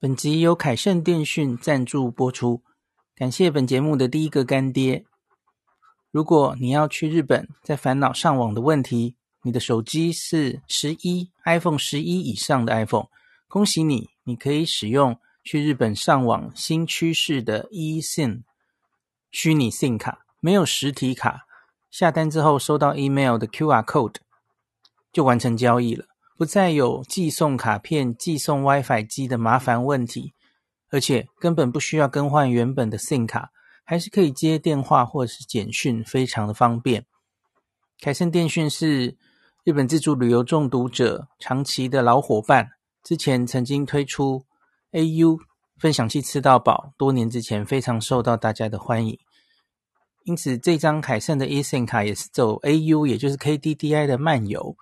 本集由凯盛电讯赞助播出，感谢本节目的第一个干爹。如果你要去日本，在烦恼上网的问题，你的手机是十一 iPhone 十一以上的 iPhone，恭喜你，你可以使用去日本上网新趋势的 eSIM 虚拟 SIM 卡，没有实体卡，下单之后收到 email 的 QR code 就完成交易了。不再有寄送卡片、寄送 WiFi 机的麻烦问题，而且根本不需要更换原本的 SIM 卡，还是可以接电话或是简讯，非常的方便。凯盛电讯是日本自助旅游中毒者长期的老伙伴，之前曾经推出 AU 分享器吃到饱，多年之前非常受到大家的欢迎，因此这张凯盛的 eSIM 卡也是走 AU，也就是 KDDI 的漫游。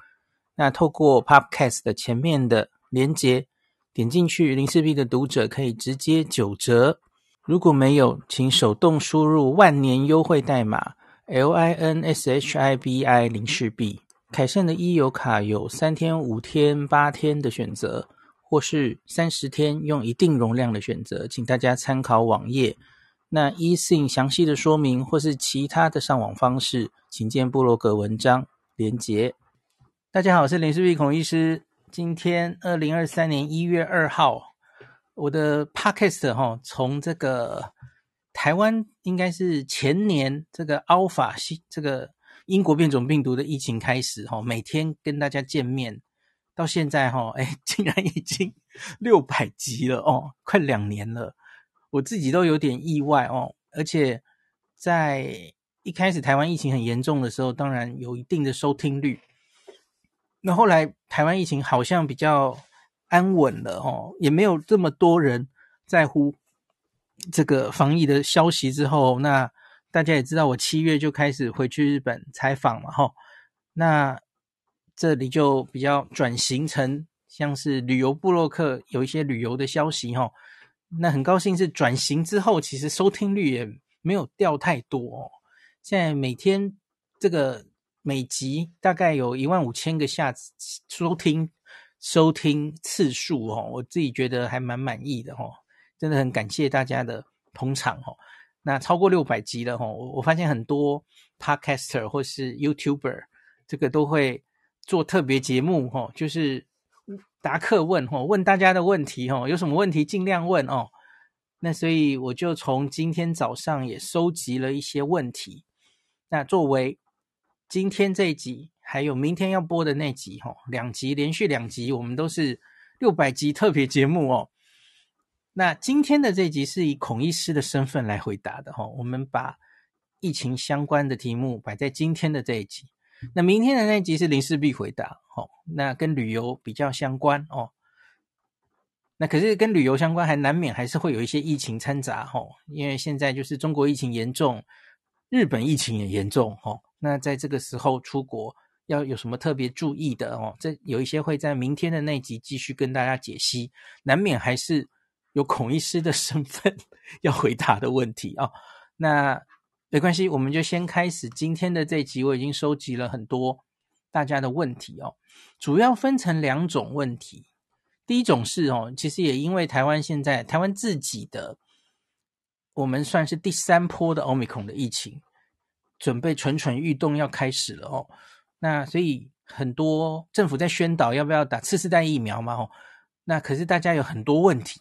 那透过 Podcast 的前面的连结点进去，零四 B 的读者可以直接九折。如果没有，请手动输入万年优惠代码 L I N S H I B I 零四 B。凯盛的 e 游卡有三天、五天、八天的选择，或是三十天用一定容量的选择，请大家参考网页。那 eSIM 详细的说明或是其他的上网方式，请见部落格文章连结。大家好，我是林氏璧孔医师。今天二零二三年一月二号，我的 Podcast 哈，从这个台湾应该是前年这个 Alpha 新这个英国变种病毒的疫情开始哈，每天跟大家见面，到现在哈，哎，竟然已经 六百集了哦，快两年了，我自己都有点意外哦。而且在一开始台湾疫情很严重的时候，当然有一定的收听率。那后来台湾疫情好像比较安稳了哦，也没有这么多人在乎这个防疫的消息之后，那大家也知道我七月就开始回去日本采访嘛哈，那这里就比较转型成像是旅游部落客，有一些旅游的消息哈，那很高兴是转型之后，其实收听率也没有掉太多哦，现在每天这个。每集大概有一万五千个下收听收听次数哦，我自己觉得还蛮满意的哦，真的很感谢大家的捧场哦。那超过六百集了哦，我我发现很多 Podcaster 或是 YouTuber 这个都会做特别节目哦，就是答客问哦，问大家的问题哦，有什么问题尽量问哦。那所以我就从今天早上也收集了一些问题，那作为。今天这一集，还有明天要播的那集，哈，两集连续两集，我们都是六百集特别节目哦。那今天的这一集是以孔医师的身份来回答的，哈。我们把疫情相关的题目摆在今天的这一集。那明天的那一集是林氏璧回答，哦。那跟旅游比较相关哦。那可是跟旅游相关，还难免还是会有一些疫情掺杂，哈。因为现在就是中国疫情严重，日本疫情也严重，哈。那在这个时候出国要有什么特别注意的哦？这有一些会在明天的那集继续跟大家解析，难免还是有孔医师的 身份要回答的问题哦。那没关系，我们就先开始今天的这集。我已经收集了很多大家的问题哦，主要分成两种问题。第一种是哦，其实也因为台湾现在台湾自己的，我们算是第三波的 Omicron 的疫情。准备蠢蠢欲动要开始了哦，那所以很多政府在宣导要不要打次世代疫苗嘛哦，那可是大家有很多问题，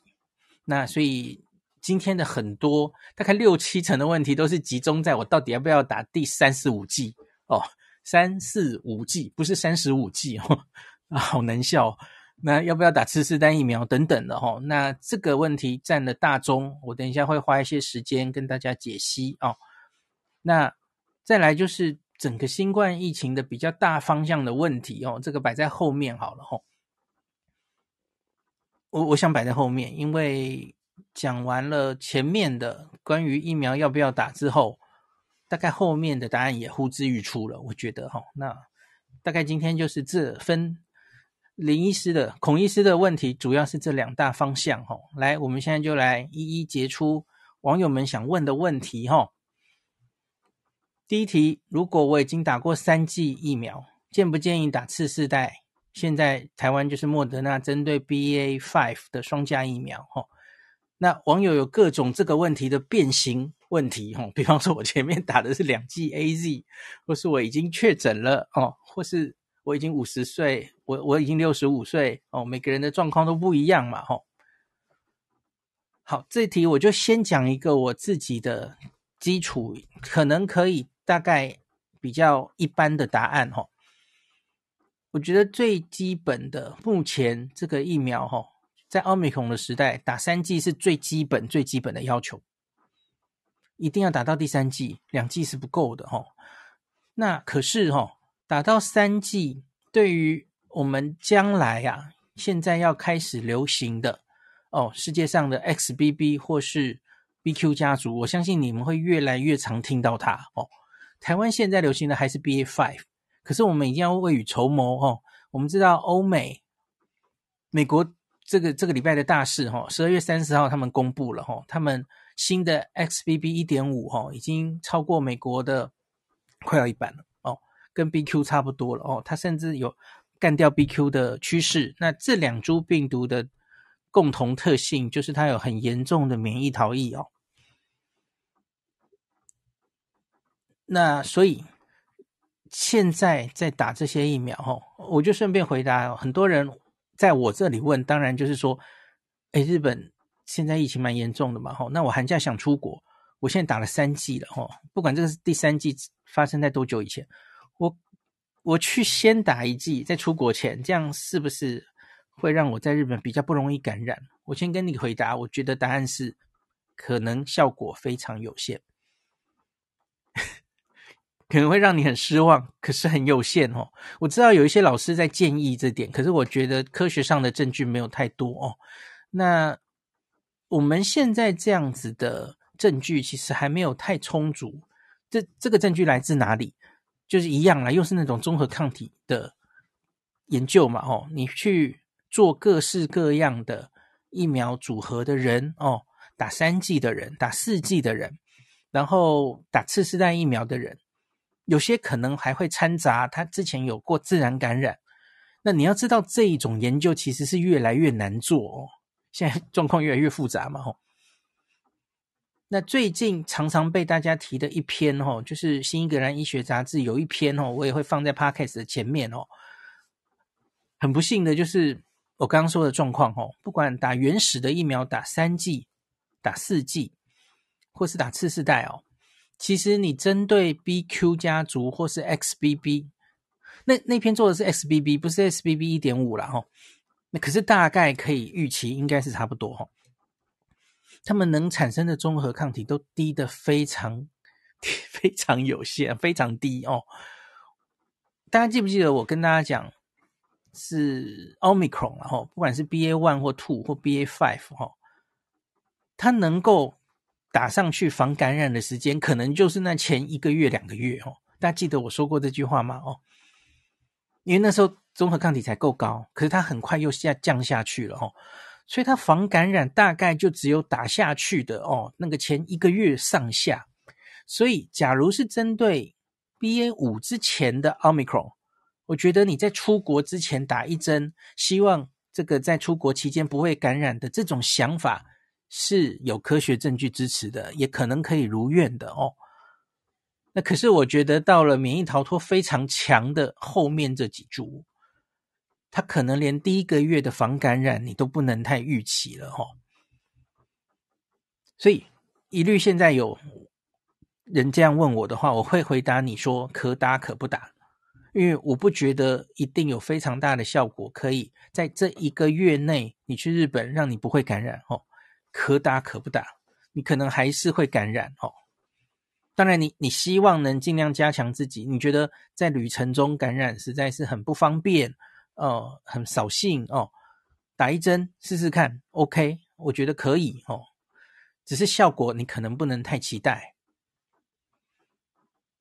那所以今天的很多大概六七成的问题都是集中在我到底要不要打第三十五剂哦，三四五剂不是三十五剂哦，好能笑，那要不要打次世代疫苗等等的哦，那这个问题占了大宗，我等一下会花一些时间跟大家解析哦，那。再来就是整个新冠疫情的比较大方向的问题哦，这个摆在后面好了吼。我我想摆在后面，因为讲完了前面的关于疫苗要不要打之后，大概后面的答案也呼之欲出了。我觉得哈，那大概今天就是这分林医师的、孔医师的问题，主要是这两大方向哈。来，我们现在就来一一结出网友们想问的问题哈。第一题，如果我已经打过三剂疫苗，建不建议打次世代现在台湾就是莫德纳针对 BA five 的双价疫苗，哈。那网友有各种这个问题的变形问题，哈，比方说我前面打的是两剂 AZ，或是我已经确诊了，哦，或是我已经五十岁，我我已经六十五岁，哦，每个人的状况都不一样嘛，哈。好，这题我就先讲一个我自己的基础，可能可以大概比较一般的答案，哈。我觉得最基本的，目前这个疫苗，哈。在奥密克戎的时代，打三剂是最基本、最基本的要求，一定要打到第三剂，两剂是不够的哈。那可是哈，打到三剂，对于我们将来啊，现在要开始流行的哦，世界上的 XBB 或是 BQ 家族，我相信你们会越来越常听到它哦。台湾现在流行的还是 BA.5，可是我们已经要未雨绸缪哦。我们知道欧美、美国。这个这个礼拜的大事哈，十二月三十号他们公布了哈，他们新的 XBB 一点五哈，已经超过美国的快要一半了哦，跟 BQ 差不多了哦，它甚至有干掉 BQ 的趋势。那这两株病毒的共同特性就是它有很严重的免疫逃逸哦。那所以现在在打这些疫苗哈，我就顺便回答很多人。在我这里问，当然就是说，哎，日本现在疫情蛮严重的嘛，哈，那我寒假想出国，我现在打了三剂了，哈，不管这个是第三剂发生在多久以前，我我去先打一剂，在出国前，这样是不是会让我在日本比较不容易感染？我先跟你回答，我觉得答案是，可能效果非常有限。可能会让你很失望，可是很有限哦。我知道有一些老师在建议这点，可是我觉得科学上的证据没有太多哦。那我们现在这样子的证据其实还没有太充足。这这个证据来自哪里？就是一样啦，又是那种综合抗体的研究嘛。哦，你去做各式各样的疫苗组合的人哦，打三剂的人，打四剂的人，然后打次世代疫苗的人。有些可能还会掺杂他之前有过自然感染，那你要知道这一种研究其实是越来越难做哦，现在状况越来越复杂嘛吼。那最近常常被大家提的一篇吼，就是《新英格兰医学杂志》有一篇吼，我也会放在 Podcast 的前面哦。很不幸的就是我刚刚说的状况吼，不管打原始的疫苗，打三剂、打四剂，或是打次世代哦。其实你针对 BQ 家族或是 XBB，那那篇做的是 XBB，不是 XBB 一点五了哈。那可是大概可以预期，应该是差不多哈。他们能产生的综合抗体都低的非常 非常有限，非常低哦。大家记不记得我跟大家讲是 Omicron 然后不管是 BA one 或 two 或 BA five 哈，它能够。打上去防感染的时间，可能就是那前一个月、两个月哦。大家记得我说过这句话吗？哦，因为那时候综合抗体才够高，可是它很快又下降下去了哦，所以它防感染大概就只有打下去的哦，那个前一个月上下。所以，假如是针对 BA 五之前的 Omicron，我觉得你在出国之前打一针，希望这个在出国期间不会感染的这种想法。是有科学证据支持的，也可能可以如愿的哦。那可是我觉得到了免疫逃脱非常强的后面这几株，它可能连第一个月的防感染你都不能太预期了哦。所以一律现在有人这样问我的话，我会回答你说可打可不打，因为我不觉得一定有非常大的效果，可以在这一个月内你去日本让你不会感染哦。可打可不打，你可能还是会感染哦。当然你，你希望能尽量加强自己。你觉得在旅程中感染实在是很不方便，呃，很扫兴哦。打一针试试看，OK，我觉得可以哦。只是效果你可能不能太期待。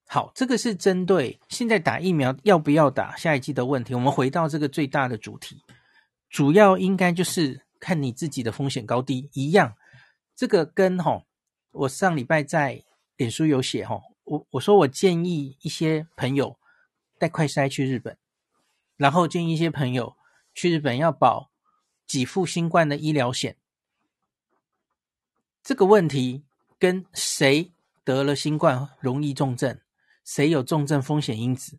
好，这个是针对现在打疫苗要不要打下一季的问题。我们回到这个最大的主题，主要应该就是。看你自己的风险高低一样，这个跟哈，我上礼拜在脸书有写哈，我我说我建议一些朋友带快筛去日本，然后建议一些朋友去日本要保给付新冠的医疗险。这个问题跟谁得了新冠容易重症，谁有重症风险因子，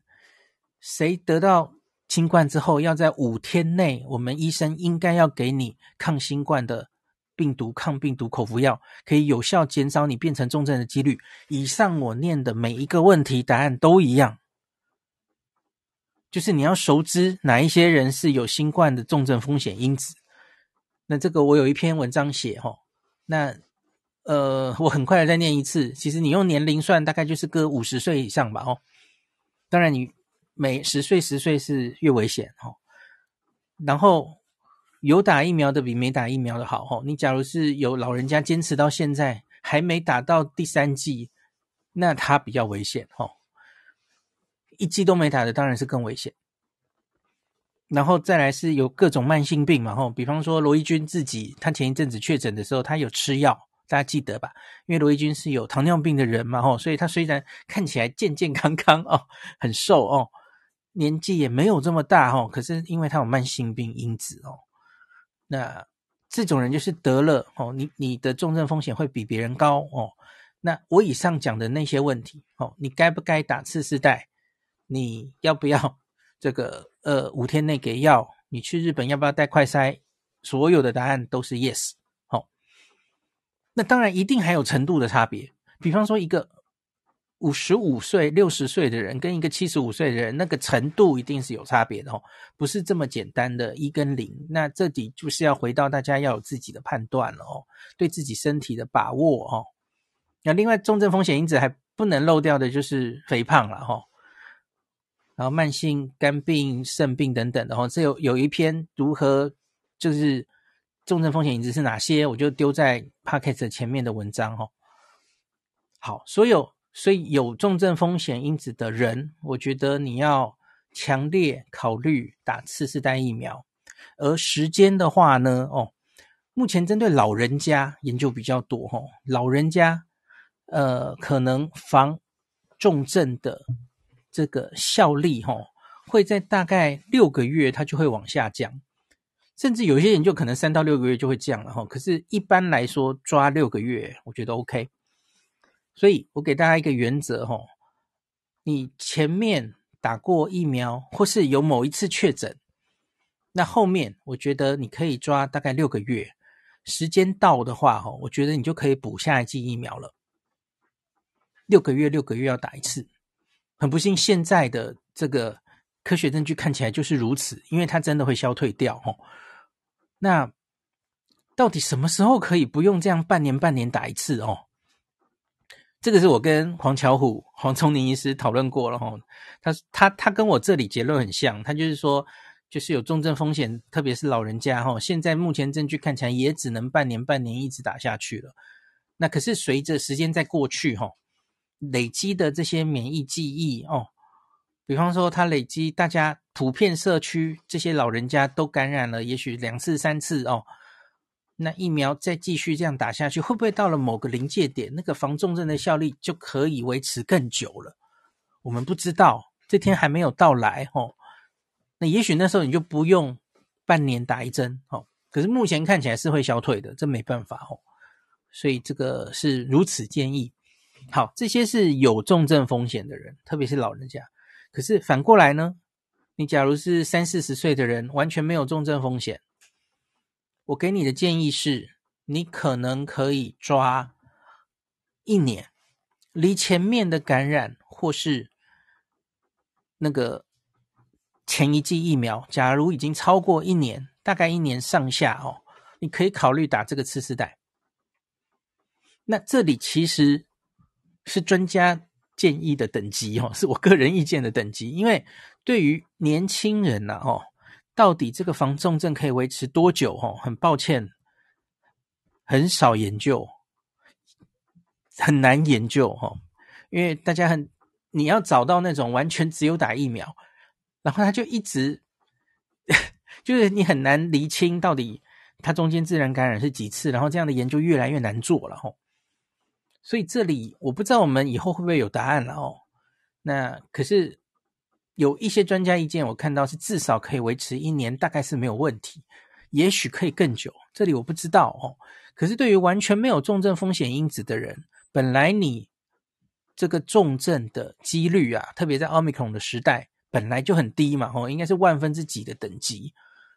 谁得到新冠之后要在五天内，我们医生应该要给你抗新冠的病毒抗病毒口服药，可以有效减少你变成重症的几率。以上我念的每一个问题答案都一样，就是你要熟知哪一些人是有新冠的重症风险因子。那这个我有一篇文章写齁，那呃我很快的再念一次。其实你用年龄算，大概就是个五十岁以上吧哦。当然你每十岁十岁是越危险齁，然后。有打疫苗的比没打疫苗的好哦。你假如是有老人家坚持到现在还没打到第三剂，那他比较危险哦。一剂都没打的当然是更危险。然后再来是有各种慢性病嘛吼，比方说罗一钧自己他前一阵子确诊的时候，他有吃药，大家记得吧？因为罗一钧是有糖尿病的人嘛吼，所以他虽然看起来健健康康哦，很瘦哦，年纪也没有这么大哦，可是因为他有慢性病因子哦。那这种人就是得了哦，你你的重症风险会比别人高哦。那我以上讲的那些问题哦，你该不该打次世代？你要不要 这个呃五天内给药？你去日本要不要带快筛？所有的答案都是 yes。哦，那当然一定还有程度的差别，比方说一个。五十五岁、六十岁的人跟一个七十五岁的人，那个程度一定是有差别的哦，不是这么简单的一跟零。那这里就是要回到大家要有自己的判断了哦，对自己身体的把握哦。那另外重症风险因子还不能漏掉的就是肥胖了哈，然后慢性肝病、肾病等等的哈。这有有一篇如何就是重症风险因子是哪些，我就丢在 p o c k e t 前面的文章哈。好，所有。所以有重症风险因子的人，我觉得你要强烈考虑打次世代疫苗。而时间的话呢，哦，目前针对老人家研究比较多，哦，老人家呃可能防重症的这个效力，哦，会在大概六个月它就会往下降，甚至有些研究可能三到六个月就会降了，哈。可是一般来说抓六个月，我觉得 OK。所以我给大家一个原则哦，你前面打过疫苗或是有某一次确诊，那后面我觉得你可以抓大概六个月，时间到的话齁，我觉得你就可以补下一剂疫苗了。六个月，六个月要打一次。很不幸，现在的这个科学证据看起来就是如此，因为它真的会消退掉齁。那到底什么时候可以不用这样半年半年打一次哦？这个是我跟黄巧虎、黄瑽宁医师讨论过了哈，他他他跟我这里结论很像，他就是说，就是有重症风险，特别是老人家哈，现在目前证据看起来也只能半年半年一直打下去了。那可是随着时间在过去哈，累积的这些免疫记忆哦，比方说他累积，大家普遍社区这些老人家都感染了，也许两次三次哦。那疫苗再继续这样打下去，会不会到了某个临界点，那个防重症的效力就可以维持更久了？我们不知道，这天还没有到来哦。那也许那时候你就不用半年打一针哦。可是目前看起来是会消退的，这没办法哦。所以这个是如此建议。好，这些是有重症风险的人，特别是老人家。可是反过来呢，你假如是三四十岁的人，完全没有重症风险。我给你的建议是，你可能可以抓一年，离前面的感染或是那个前一剂疫苗，假如已经超过一年，大概一年上下哦，你可以考虑打这个次世代。那这里其实是专家建议的等级哦，是我个人意见的等级，因为对于年轻人呐，哦。到底这个防重症可以维持多久？哦，很抱歉，很少研究，很难研究哈，因为大家很，你要找到那种完全只有打疫苗，然后他就一直，就是你很难厘清到底他中间自然感染是几次，然后这样的研究越来越难做了哈。所以这里我不知道我们以后会不会有答案了哦。那可是。有一些专家意见，我看到是至少可以维持一年，大概是没有问题，也许可以更久，这里我不知道哦。可是对于完全没有重症风险因子的人，本来你这个重症的几率啊，特别在奥密克戎的时代，本来就很低嘛，哦，应该是万分之几的等级，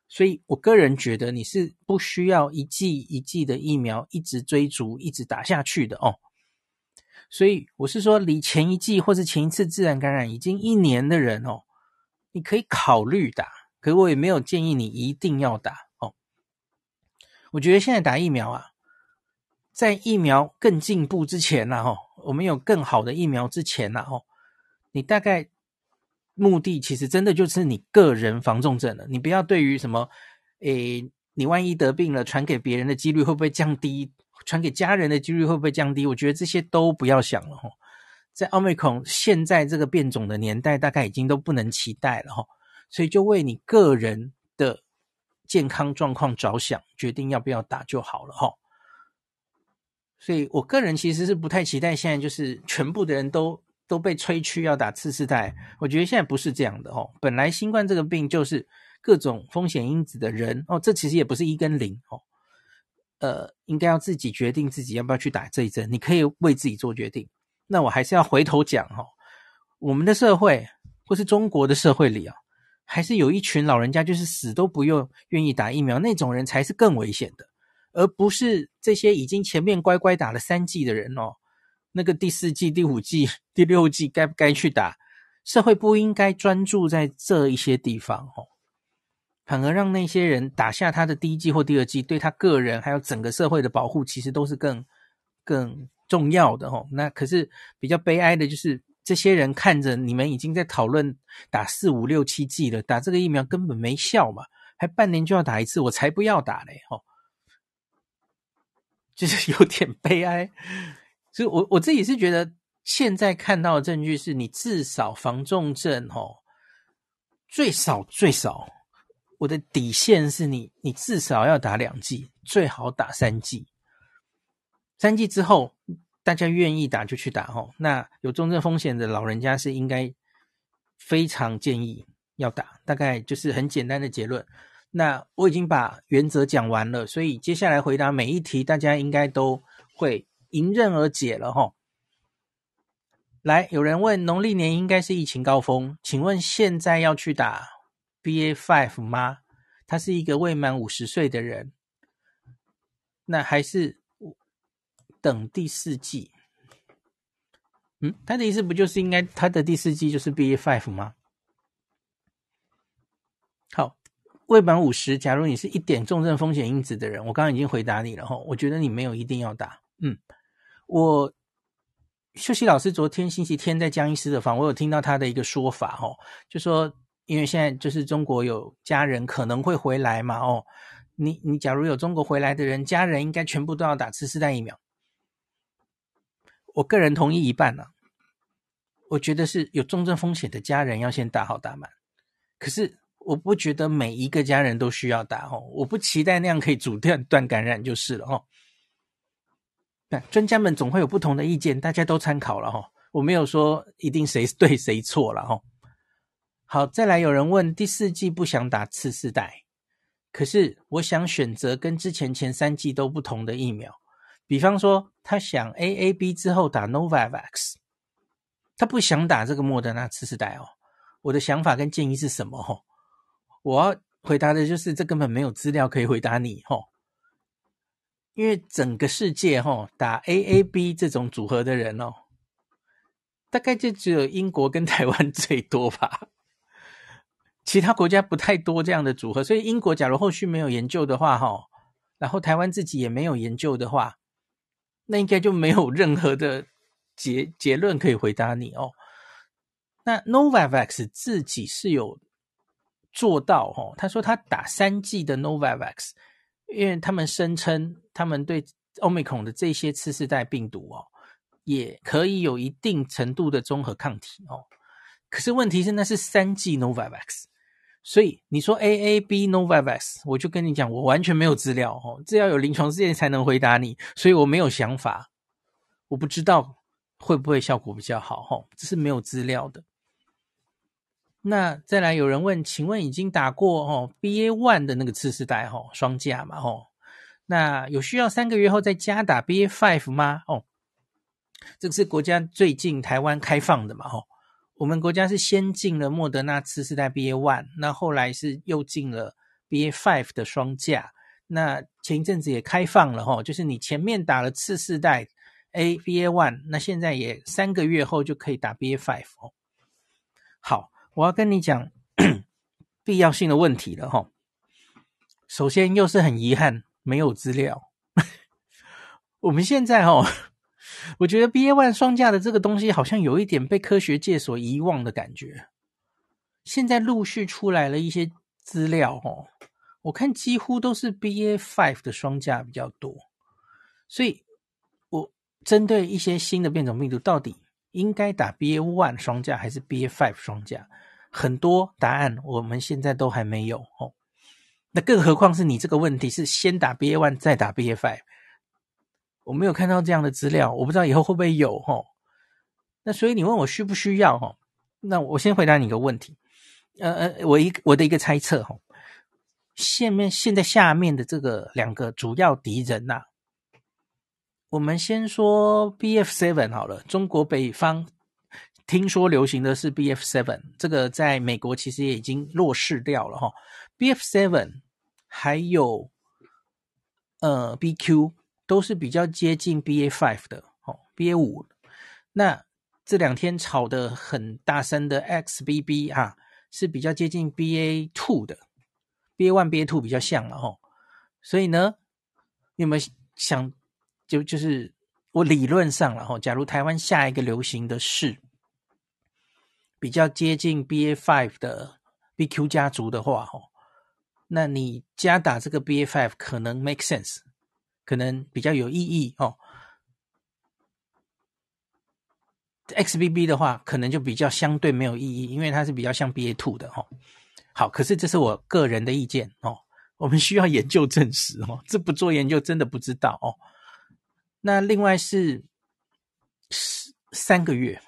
所以我个人觉得你是不需要一剂一剂的疫苗一直追逐，一直打下去的哦。所以我是说，离前一季或是前一次自然感染已经一年的人哦，你可以考虑打，可是我也没有建议你一定要打哦。我觉得现在打疫苗啊，在疫苗更进步之前呐，哦，我们有更好的疫苗之前呐，哦，你大概目的其实真的就是你个人防重症了，你不要对于什么，诶，你万一得病了传给别人的几率会不会降低？传给家人的几率会不会降低？我觉得这些都不要想了哈。在奥密克戎现在这个变种的年代，大概已经都不能期待了哈。所以就为你个人的健康状况着想，决定要不要打就好了哈。所以我个人其实是不太期待现在就是全部的人都都被催去要打次世代。我觉得现在不是这样的哦。本来新冠这个病就是各种风险因子的人哦，这其实也不是一跟零哦。呃，应该要自己决定自己要不要去打这一针，你可以为自己做决定。那我还是要回头讲、哦，我们的社会或是中国的社会里啊，还是有一群老人家就是死都不用愿意打疫苗，那种人才是更危险的，而不是这些已经前面乖乖打了三剂的人哦。那个第四剂、第五剂、第六剂该不该去打？社会不应该专注在这一些地方哦。反而让那些人打下他的第一剂或第二剂，对他个人还有整个社会的保护，其实都是更更重要的哦。那可是比较悲哀的就是，这些人看着你们已经在讨论打四五六七剂了，打这个疫苗根本没效嘛，还半年就要打一次，我才不要打嘞！哦，就是有点悲哀。所以我我自己是觉得，现在看到的证据是你至少防重症哦，最少最少。我的底线是你，你至少要打两剂，最好打三剂。三剂之后，大家愿意打就去打哦。那有重症风险的老人家是应该非常建议要打，大概就是很简单的结论。那我已经把原则讲完了，所以接下来回答每一题，大家应该都会迎刃而解了哈。来，有人问，农历年应该是疫情高峰，请问现在要去打 B A five 吗？他是一个未满五十岁的人，那还是等第四季？嗯，他的意思不就是应该他的第四季就是 B A five 吗？好，未满五十，假如你是一点重症风险因子的人，我刚刚已经回答你了哈，我觉得你没有一定要打。嗯，我秀熙老师昨天星期天在江医师的房，我有听到他的一个说法哈，就说。因为现在就是中国有家人可能会回来嘛，哦，你你假如有中国回来的人，家人应该全部都要打次世代疫苗。我个人同意一半呢，啊，我觉得是有重症风险的家人要先打好打满。可是我不觉得每一个家人都需要打哦，我不期待那样可以阻断断感染就是了哦。那专家们总会有不同的意见，大家都参考了哈，我没有说一定谁对谁错了哈。好，再来有人问第四季不想打次世代，可是我想选择跟之前前三季都不同的疫苗，比方说他想 AAB 之后打 Novavax，他不想打这个莫德纳次世代哦。我的想法跟建议是什么？哦，我要回答的就是这根本没有资料可以回答你哦，因为整个世界哦打 AAB 这种组合的人哦，大概就只有英国跟台湾最多吧。其他国家不太多这样的组合，所以英国假如后续没有研究的话，哈，然后台湾自己也没有研究的话，那应该就没有任何的结结论可以回答你哦。那 Novavax 自己是有做到，哦，他说他打三剂的 Novavax，因为他们声称他们对 Omicron 的这些次世代病毒哦，也可以有一定程度的综合抗体哦。可是问题是那是三剂 Novavax。所以你说 A A B Novavax，我就跟你讲，我完全没有资料哦，这要有临床试验才能回答你，所以我没有想法，我不知道会不会效果比较好哈，这是没有资料的。那再来有人问，请问已经打过哦 BA one 的那个次世代哦双价嘛哦？那有需要三个月后再加打 BA five 吗？哦，这个是国家最近台湾开放的嘛哦？我们国家是先进了莫德纳次世代 BA one，那后来是又进了 BA five 的双价。那前一阵子也开放了哈，就是你前面打了次世代 A BA one，那现在也三个月后就可以打 BA five 哦。好。我要跟你讲 必要性的问题了哈。首先，又是很遗憾没有资料。我们现在哈，我觉得 B A one 双价的这个东西好像有一点被科学界所遗忘的感觉。现在陆续出来了一些资料哦，我看几乎都是 B A five 的双价比较多。所以，我针对一些新的变种病毒，到底应该打 B A one 双价还是 B A five 双价？很多答案我们现在都还没有哦，那更何况是你这个问题是先打 BA one 再打 BA five，我没有看到这样的资料，我不知道以后会不会有哦。那所以你问我需不需要哦？那我先回答你一个问题，呃呃，我一我的一个猜测哈，下面现在下面的这个两个主要敌人呐，我们先说 BF seven 好了，中国北方。听说流行的是 BF7，这个在美国其实也已经落实掉了哈。BF7 还有呃 BQ 都是比较接近 BA Five 的哦，BA5。那这两天炒得很大声的 XBB 哈、啊，是比较接近 BA Two 的，BA One、BA Two 比较像了哦。所以呢，你有没有想就就是我理论上了哈，假如台湾下一个流行的是。比较接近 BA Five 的 BQ 家族的话，哦，那你加打这个 BA Five 可能 make sense，可能比较有意义哦。XBB 的话，可能就比较相对没有意义，因为它是比较像 BA two 的哦。好，可是这是我个人的意见哦，我们需要研究证实哦，这不做研究真的不知道哦。那另外是三个月。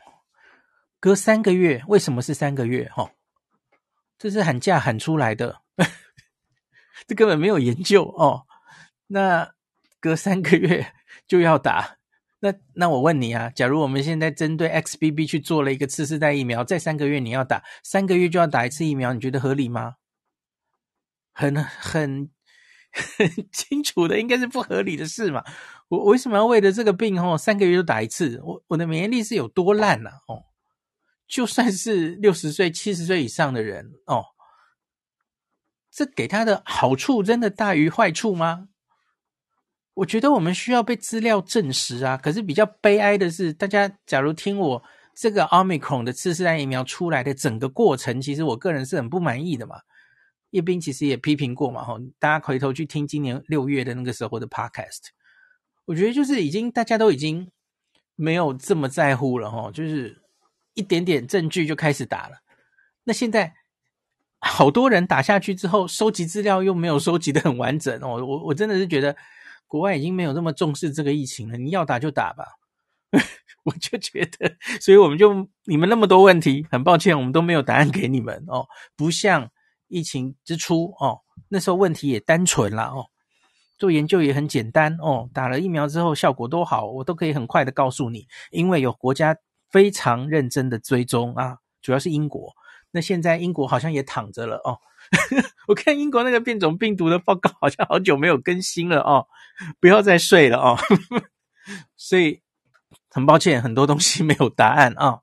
隔三个月，为什么是三个月？哈，这是喊价喊出来的，这根本没有研究哦。那隔三个月 就要打，那那我问你啊，假如我们现在针对 XBB 去做了一个次世代疫苗，再三个月你要打，三个月就要打一次疫苗，你觉得合理吗？很很 很清楚的，应该是不合理的事嘛。我，我为什么要为了这个病哦，三个月就打一次？我我的免疫力是有多烂呢？哦。就算是六十岁、七十岁以上的人哦，这给他的好处真的大于坏处吗？我觉得我们需要被资料证实啊。可是比较悲哀的是，大家假如听我这个 Omicron 的次世代疫苗出来的整个过程，其实我个人是很不满意的嘛。叶斌其实也批评过嘛，吼，大家回头去听今年六月的那个时候的 Podcast，我觉得就是已经大家都已经没有这么在乎了，吼，就是。一点点证据就开始打了，那现在好多人打下去之后，收集资料又没有收集得很完整哦。我我真的是觉得国外已经没有那么重视这个疫情了。你要打就打吧，我就觉得，所以我们就你们那么多问题，很抱歉，我们都没有答案给你们哦。不像疫情之初哦，那时候问题也单纯了哦，做研究也很简单哦。打了疫苗之后效果多好，我都可以很快的告诉你，因为有国家。非常认真的追踪啊，主要是英国。那现在英国好像也躺着了哦。我看英国那个变种病毒的报告好像好久没有更新了哦，不要再睡了哦。所以很抱歉，很多东西没有答案啊。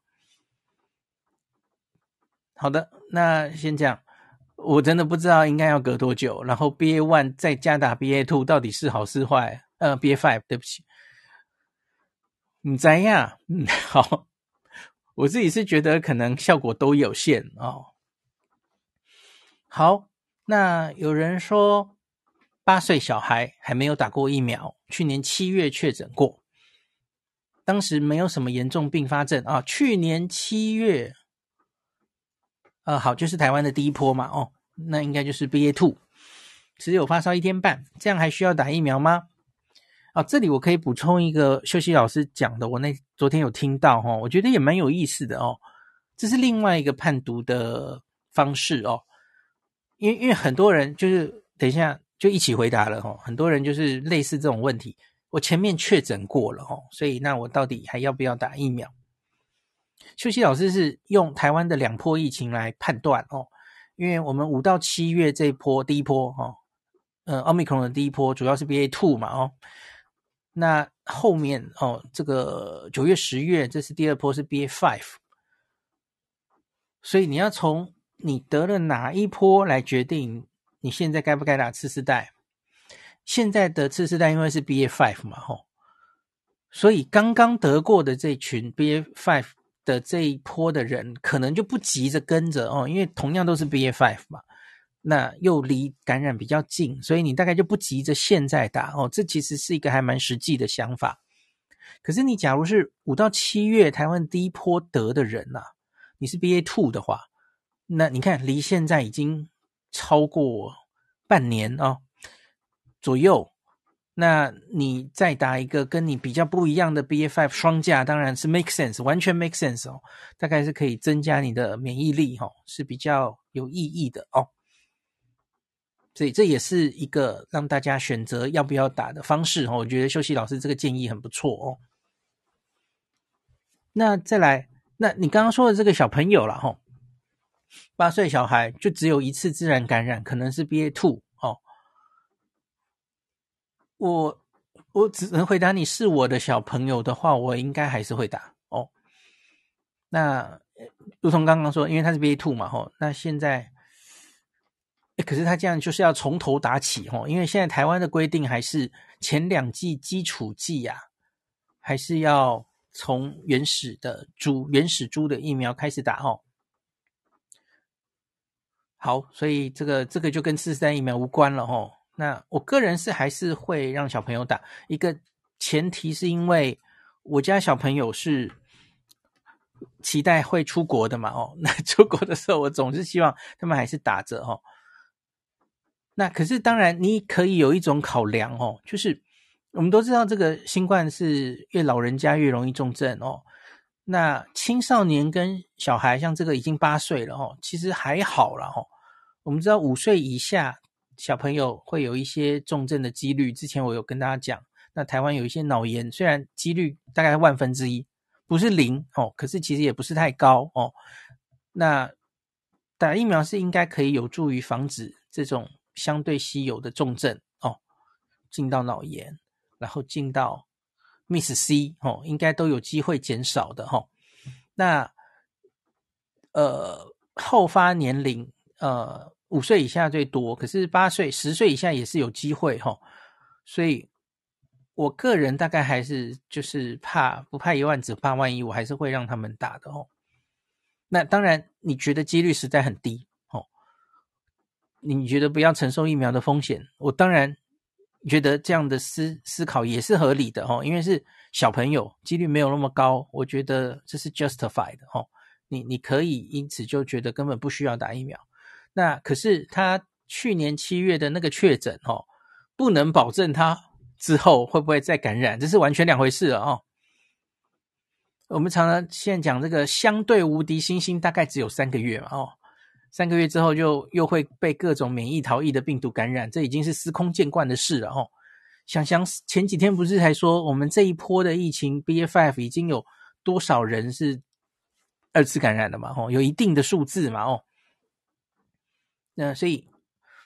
好的，那先这样。我真的不知道应该要隔多久，然后 BA one 再加打 BA two 到底是好是坏？呃，BA five 对不起，你怎样？嗯，好。我自己是觉得可能效果都有限哦。好，那有人说八岁小孩还没有打过疫苗，去年七月确诊过，当时没有什么严重并发症啊。去年七月，呃，好，就是台湾的第一波嘛，哦，那应该就是 BA two，只有发烧一天半，这样还需要打疫苗吗？啊，这里我可以补充一个秀熙老师讲的，我那昨天有听到哈，我觉得也蛮有意思的哦。这是另外一个判读的方式哦，因为因为很多人就是等一下就一起回答了哦，很多人就是类似这种问题，我前面确诊过了哦，所以那我到底还要不要打疫苗？秀熙老师是用台湾的两波疫情来判断哦，因为我们五到七月这一波第一波哦，呃，Omicron 的第一波主要是 BA two 嘛哦，那后面哦这个九月十月这是第二波是 BA five。所以你要从你得了哪一波来决定你现在该不该打次世代。现在的次世代因为是 BA five 嘛，吼，所以刚刚得过的这群 BA five 的这一波的人，可能就不急着跟着哦，因为同样都是 BA five 嘛，那又离感染比较近，所以你大概就不急着现在打哦。这其实是一个还蛮实际的想法。可是你假如是五到七月台湾第一波得的人呐、啊。你是 BA two 的话，那你看离现在已经超过半年哦左右，那你再打一个跟你比较不一样的 BA five 双价，当然是 make sense，完全 make sense 哦，大概是可以增加你的免疫力哦，是比较有意义的哦。所以这也是一个让大家选择要不要打的方式哦。我觉得秀熙老师这个建议很不错哦。那再来。那你刚刚说的这个小朋友了吼，八岁小孩就只有一次自然感染，可能是 BA two 哦。我我只能回答你是我的小朋友的话，我应该还是会打哦。那如同刚刚说，因为他是 BA two 嘛吼，那现在，可是他这样就是要从头打起吼，因为现在台湾的规定还是前两剂基础剂呀，还是要。从原始的猪、原始猪的疫苗开始打哦。好，所以这个这个就跟次世代疫苗无关了哦。那我个人是还是会让小朋友打，一个前提是因为我家小朋友是期待会出国的嘛哦。那出国的时候，我总是希望他们还是打着哦。那可是当然，你可以有一种考量哦，就是。我们都知道，这个新冠是越老人家越容易重症哦。那青少年跟小孩，像这个已经八岁了哦，其实还好了哦。我们知道五岁以下小朋友会有一些重症的几率，之前我有跟大家讲。那台湾有一些脑炎，虽然几率大概万分之一，不是零哦，可是其实也不是太高哦。那打疫苗是应该可以有助于防止这种相对稀有的重症哦，进到脑炎。然后进到 Miss C 哦，应该都有机会减少的哈、哦。那呃后发年龄呃五岁以下最多，可是八岁、十岁以下也是有机会哈、哦。所以我个人大概还是就是怕不怕一万，只怕万一，我还是会让他们打的哦。那当然，你觉得几率实在很低哦，你觉得不要承受疫苗的风险，我当然。觉得这样的思思考也是合理的哦，因为是小朋友，几率没有那么高，我觉得这是 justified 的哦。你你可以因此就觉得根本不需要打疫苗。那可是他去年七月的那个确诊哦，不能保证他之后会不会再感染，这是完全两回事了哦。我们常常现在讲这个相对无敌星星，大概只有三个月嘛哦。三个月之后就又会被各种免疫逃逸的病毒感染，这已经是司空见惯的事了哦。想想前几天不是还说我们这一波的疫情 BFF 已经有多少人是二次感染的嘛？哦，有一定的数字嘛？哦，那所以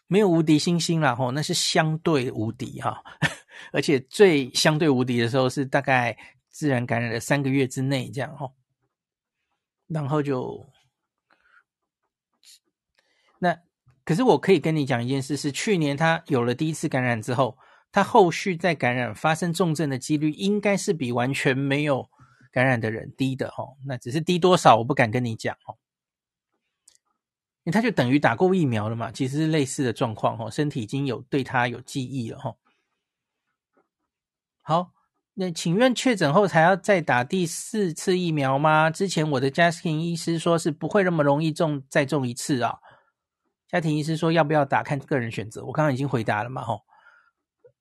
没有无敌星星了哦，那是相对无敌哈，而且最相对无敌的时候是大概自然感染的三个月之内这样哦，然后就。那可是我可以跟你讲一件事，是去年他有了第一次感染之后，他后续再感染发生重症的几率，应该是比完全没有感染的人低的哦。那只是低多少，我不敢跟你讲哦。因为他就等于打过疫苗了嘛，其实是类似的状况哦，身体已经有对他有记忆了哈。好，那请问确诊后才要再打第四次疫苗吗？之前我的 Justin 医师说是不会那么容易中，再中一次啊。家庭医师说要不要打，看个人选择。我刚刚已经回答了嘛，吼，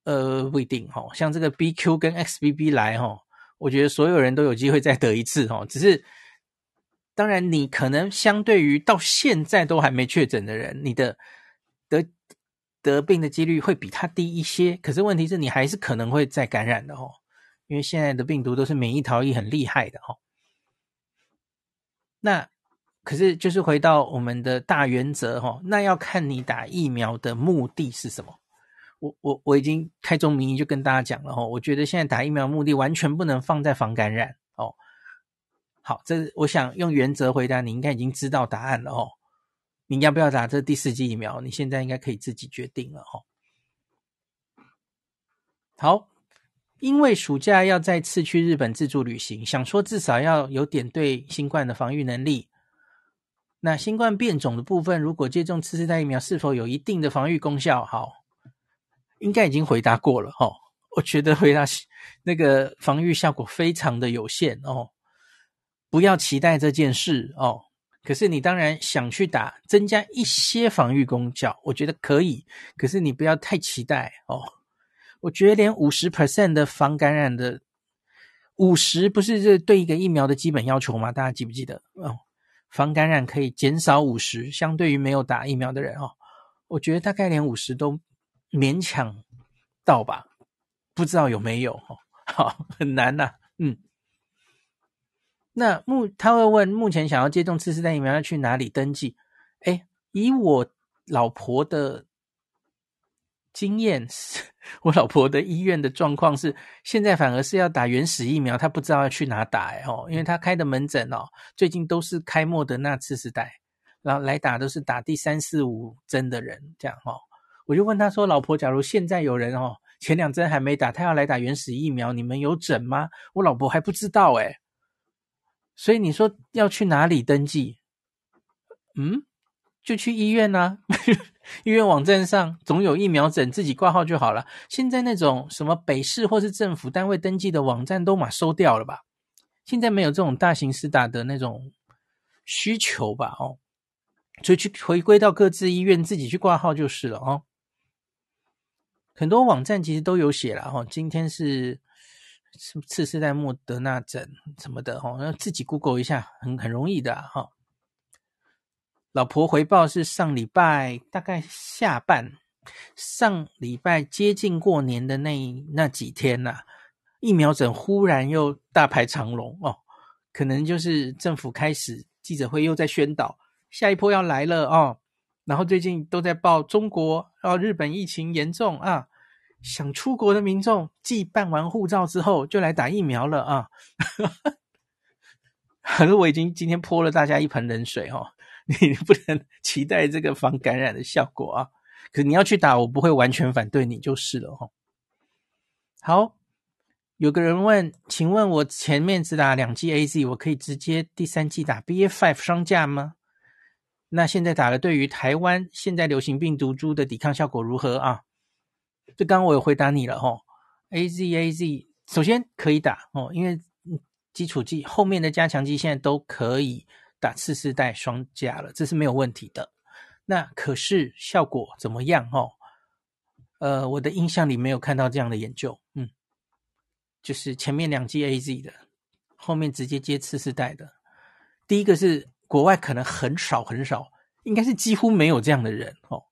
呃，不一定，吼，像这个 BQ 跟 XBB 来，吼，我觉得所有人都有机会再得一次，吼，只是当然，你可能相对于到现在都还没确诊的人，你的得得病的几率会比他低一些。可是问题是你还是可能会再感染的哦，因为现在的病毒都是免疫逃逸很厉害的哦。那可是就是回到我们的大原则哦，那要看你打疫苗的目的是什么。我我我已经开宗明义就跟大家讲了哦，我觉得现在打疫苗目的完全不能放在防感染哦。好，这我想用原则回答，你应该已经知道答案了哦。你要不要打这第四剂疫苗？你现在应该可以自己决定了哦。好，因为暑假要再次去日本自助旅行，想说至少要有点对新冠的防御能力。那新冠变种的部分，如果接种次世代疫苗，是否有一定的防御功效？好。应该已经回答过了哦，我觉得回答那个防御效果非常的有限哦，不要期待这件事哦。可是你当然想去打，增加一些防御功效，我觉得可以。可是你不要太期待哦。我觉得连五十 percent 的防感染的五十不是这对一个疫苗的基本要求吗？大家记不记得哦？防感染可以减少五十，相对于没有打疫苗的人哦，我觉得大概连五十都。勉强到吧，不知道有没有哦，好，很难呐、嗯。那目他会问，目前想要接种次世代疫苗要去哪里登记？哎，以我老婆的经验，我老婆的医院的状况是，现在反而是要打原始疫苗，她不知道要去哪打哎哦，因为她开的门诊哦，最近都是开莫德纳次世代，然后来打都是打第三四五针的人这样哦。我就问他说：“老婆，假如现在有人哦，前两针还没打，他要来打原始疫苗，你们有诊吗？”我老婆还不知道诶，所以你说要去哪里登记？嗯，就去医院啊，医院网站上总有疫苗诊，自己挂号就好了。现在那种什么北市或是政府单位登记的网站都嘛收掉了吧？现在没有这种大型施打的那种需求吧？哦，所以去回归到各自医院自己去挂号就是了哦。很多网站其实都有写了哈，今天是次世代莫德纳诊什么的哈，那自己 Google 一下，很很容易的哈。老婆回报是上礼拜大概下半，上礼拜接近过年的那那几天呐，疫苗诊忽然又大排长龙哦，可能就是政府开始记者会又在宣导下一波要来了哦。然后最近都在报中国，哦日本疫情严重啊，想出国的民众，既办完护照之后就来打疫苗了啊。可是我已经今天泼了大家一盆冷水哦，你不能期待这个防感染的效果啊。可你要去打，我不会完全反对你就是了哈。好，有个人问，请问我前面只打两剂 AZ，我可以直接第三剂打 BA.5 双价吗？那现在打了，对于台湾现在流行病毒株的抵抗效果如何啊？这刚刚我有回答你了吼，AZ AZ 首先可以打哦，因为基础剂后面的加强剂现在都可以打次世代双价了，这是没有问题的。那可是效果怎么样哦？呃，我的印象里没有看到这样的研究，嗯，就是前面两剂 AZ 的，后面直接接次世代的，第一个是。国外可能很少很少，应该是几乎没有这样的人哦。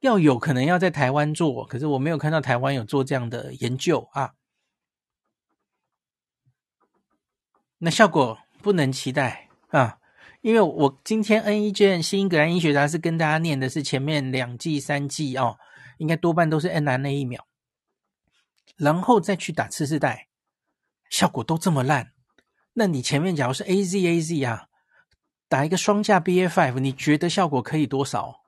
要有可能要在台湾做，可是我没有看到台湾有做这样的研究啊。那效果不能期待啊，因为我今天 N 一卷新英格兰医学杂志跟大家念的是前面两剂三剂哦，应该多半都是 NNA 疫苗，然后再去打次世代，效果都这么烂。那你前面假如是 AZ AZ 啊，打一个双价 BA.5，你觉得效果可以多少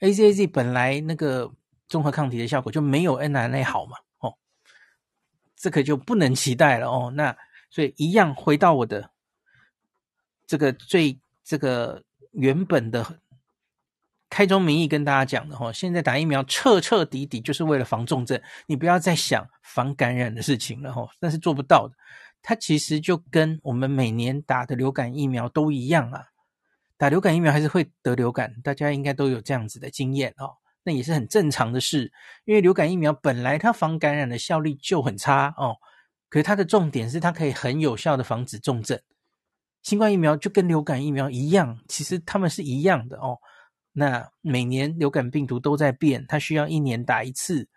？AZ AZ 本来那个综合抗体的效果就没有 NNA 好嘛，哦，这个就不能期待了哦。那所以一样回到我的这个最这个原本的开宗明义跟大家讲的哦，现在打疫苗彻彻底底就是为了防重症，你不要再想防感染的事情了哦，那是做不到的。它其实就跟我们每年打的流感疫苗都一样啊，打流感疫苗还是会得流感，大家应该都有这样子的经验哦，那也是很正常的事，因为流感疫苗本来它防感染的效力就很差哦，可是它的重点是它可以很有效的防止重症，新冠疫苗就跟流感疫苗一样，其实他们是一样的哦。那每年流感病毒都在变，它需要一年打一次。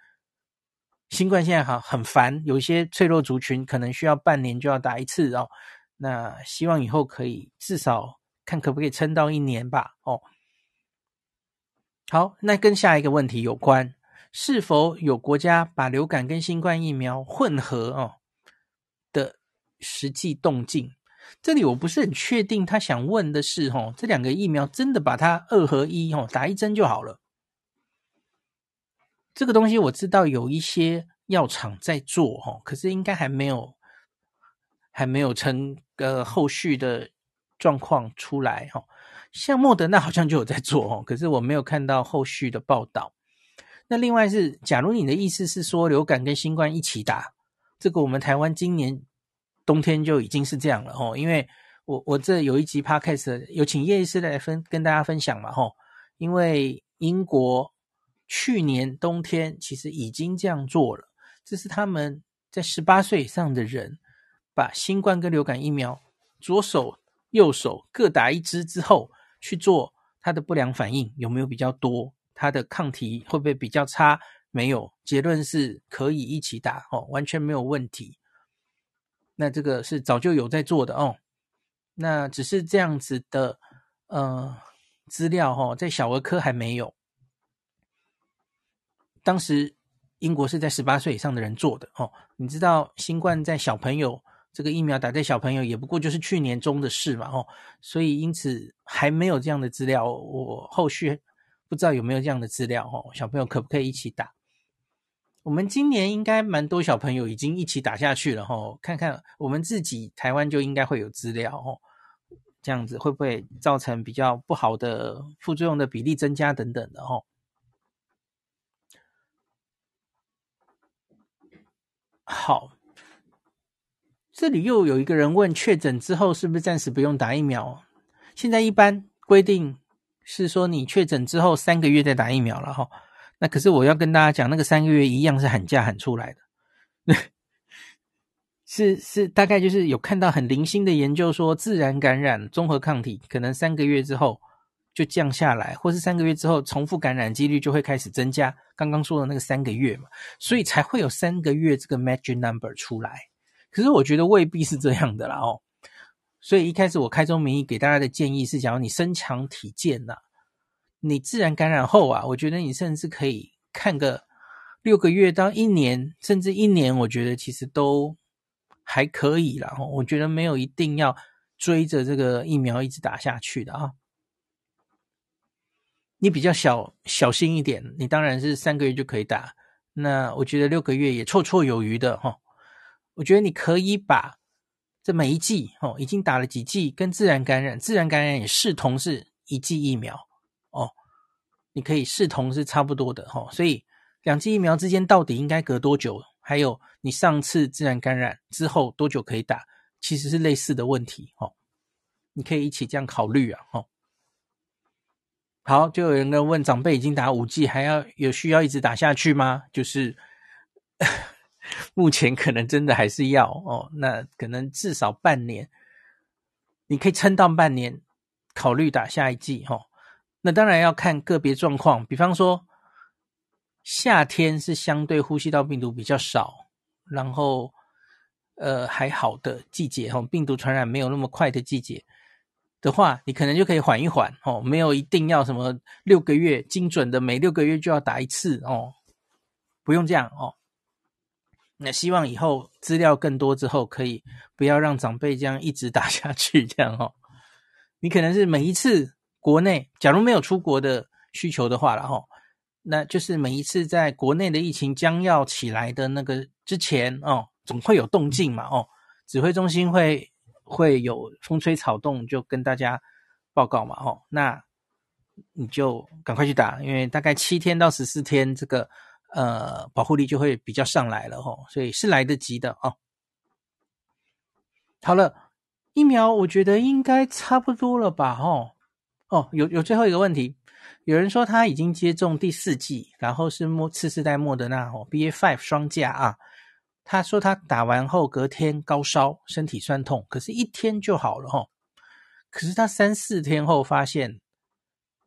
新冠现在好很烦，有一些脆弱族群可能需要半年就要打一次哦。那希望以后可以至少看可不可以撑到一年吧。哦，好，那跟下一个问题有关，是否有国家把流感跟新冠疫苗混合哦的实际动静？这里我不是很确定，他想问的是哦，这两个疫苗真的把它二合一哦，打一针就好了？这个东西我知道有一些药厂在做哈，可是应该还没有还没有成个后续的状况出来哈。像莫德纳好像就有在做哦，可是我没有看到后续的报道。那另外是，假如你的意思是说流感跟新冠一起打，这个我们台湾今年冬天就已经是这样了哦，因为我我这有一集 podcast 有请叶医师来分跟大家分享嘛哈，因为英国。去年冬天其实已经这样做了，这是他们在十八岁以上的人把新冠跟流感疫苗左手右手各打一支之后去做它的不良反应有没有比较多，它的抗体会不会比较差？没有，结论是可以一起打哦，完全没有问题。那这个是早就有在做的哦，那只是这样子的呃资料哦，在小儿科还没有。当时英国是在十八岁以上的人做的哦，你知道新冠在小朋友这个疫苗打在小朋友也不过就是去年中的事嘛哦，所以因此还没有这样的资料，我后续不知道有没有这样的资料哦，小朋友可不可以一起打？我们今年应该蛮多小朋友已经一起打下去了哦，看看我们自己台湾就应该会有资料哦，这样子会不会造成比较不好的副作用的比例增加等等的哦。好，这里又有一个人问：确诊之后是不是暂时不用打疫苗？现在一般规定是说你确诊之后三个月再打疫苗了哈。可是我要跟大家讲，那个三个月一样是喊价喊出来的，是是大概就是有看到很零星的研究说，自然感染综合抗体可能三个月之后就降下来，或是三个月之后重复感染几率就会开始增加。刚刚说的那个三个月嘛，所以才会有三个月这个 magic number 出来。可是我觉得未必是这样的啦哦。所以一开始我开宗明义给大家的建议是：假如你身强体健呐，你自然感染后啊，我觉得你甚至可以看个六个月到一年，甚至一年，我觉得其实都还可以啦。我觉得没有一定要追着这个疫苗一直打下去的啊。你比较小小心一点，你当然是三个月就可以打。那我觉得六个月也绰绰有余的哈。我觉得你可以把这每一剂哦，已经打了几剂，跟自然感染，自然感染也视同是一剂疫苗哦。你可以视同是差不多的哈。所以两剂疫苗之间到底应该隔多久？还有你上次自然感染之后多久可以打？其实是类似的问题哦。你可以一起这样考虑啊哈。好，就有人跟问，长辈已经打五剂，还要有需要一直打下去吗？就是 目前可能真的还是要哦，那可能至少半年，你可以撑到半年，考虑打下一剂哦。那当然要看个别状况，比方说夏天是相对呼吸道病毒比较少，然后呃还好的季节哦，病毒传染没有那么快的季节。的话，你可能就可以缓一缓哦，没有一定要什么六个月精准的，每六个月就要打一次哦，不用这样哦。那希望以后资料更多之后，可以不要让长辈这样一直打下去，这样哦。你可能是每一次国内，假如没有出国的需求的话了哈，那就是每一次在国内的疫情将要起来的那个之前哦，总会有动静嘛哦，指挥中心会。会有风吹草动，就跟大家报告嘛，哦，那你就赶快去打，因为大概七天到十四天，这个呃保护力就会比较上来了，哦，所以是来得及的哦。好了，疫苗我觉得应该差不多了吧，哦，哦，有有最后一个问题，有人说他已经接种第四剂，然后是莫次世代莫德纳哦，BA five 双价啊。他说他打完后隔天高烧，身体酸痛，可是一天就好了哈。可是他三四天后发现，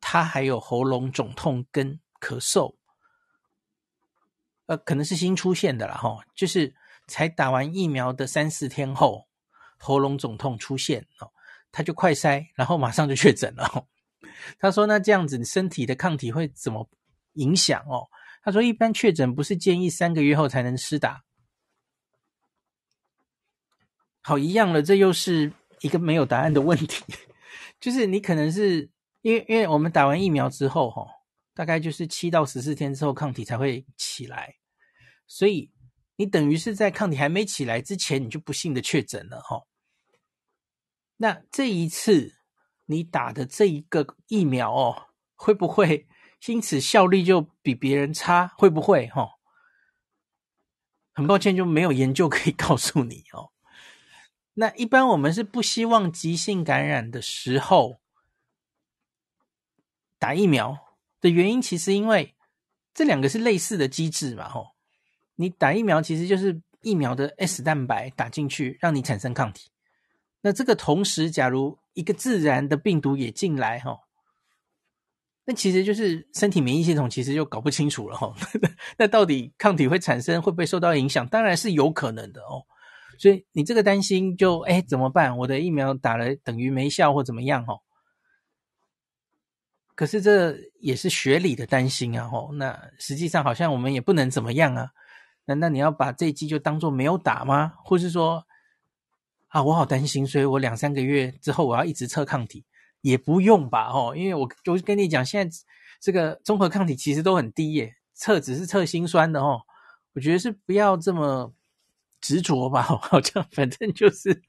他还有喉咙肿痛跟咳嗽，呃，可能是新出现的了哈，就是才打完疫苗的三四天后，喉咙肿痛出现哦，他就快筛，然后马上就确诊了。他说：“那这样子，你身体的抗体会怎么影响哦？”他说：“一般确诊不是建议三个月后才能施打。”好，一样了，这又是。一个没有答案的问题，就是你可能是因为因为我们打完疫苗之后，哈，大概就是七到十四天之后抗体才会起来，所以你等于是在抗体还没起来之前，你就不幸的确诊了，哈。那这一次你打的这一个疫苗哦，会不会因此效力就比别人差？会不会？哈，很抱歉，就没有研究可以告诉你哦。那一般我们是不希望急性感染的时候打疫苗的原因，其实因为这两个是类似的机制嘛，吼，你打疫苗其实就是疫苗的 S 蛋白打进去，让你产生抗体。那这个同时，假如一个自然的病毒也进来，吼，那其实就是身体免疫系统其实就搞不清楚了，吼，那到底抗体会产生，会不会受到影响？当然是有可能的哦。所以你这个担心就哎怎么办？我的疫苗打了等于没效或怎么样哦？可是这也是学理的担心啊吼。那实际上好像我们也不能怎么样啊？难道你要把这一剂就当做没有打吗？或是说啊我好担心，所以我两三个月之后我要一直测抗体？也不用吧吼，因为我就跟你讲，现在这个综合抗体其实都很低耶，测只是测心酸的哦。我觉得是不要这么。执着吧，好像反正就是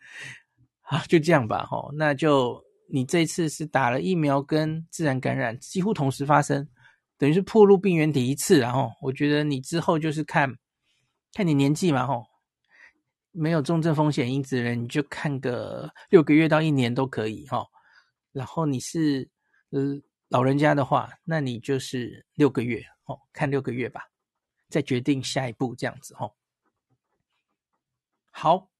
啊，就这样吧，吼，那就你这次是打了疫苗跟自然感染几乎同时发生，等于是破入病原体一次，然后我觉得你之后就是看看你年纪嘛，吼，没有重症风险因子的人，你就看个六个月到一年都可以，哈，然后你是呃老人家的话，那你就是六个月，哦，看六个月吧，再决定下一步这样子，哦。好，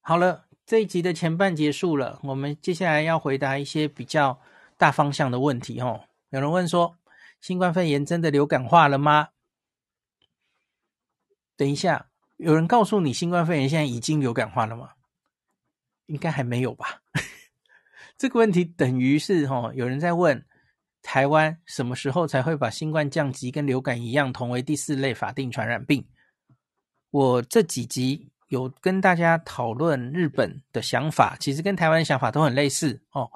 好了，这一集的前半结束了，我们接下来要回答一些比较大方向的问题哦。有人问说，新冠肺炎真的流感化了吗？等一下，有人告诉你新冠肺炎现在已经流感化了吗？应该还没有吧？这个问题等于是哦，有人在问台湾什么时候才会把新冠降级跟流感一样，同为第四类法定传染病。我这几集有跟大家讨论日本的想法，其实跟台湾想法都很类似哦。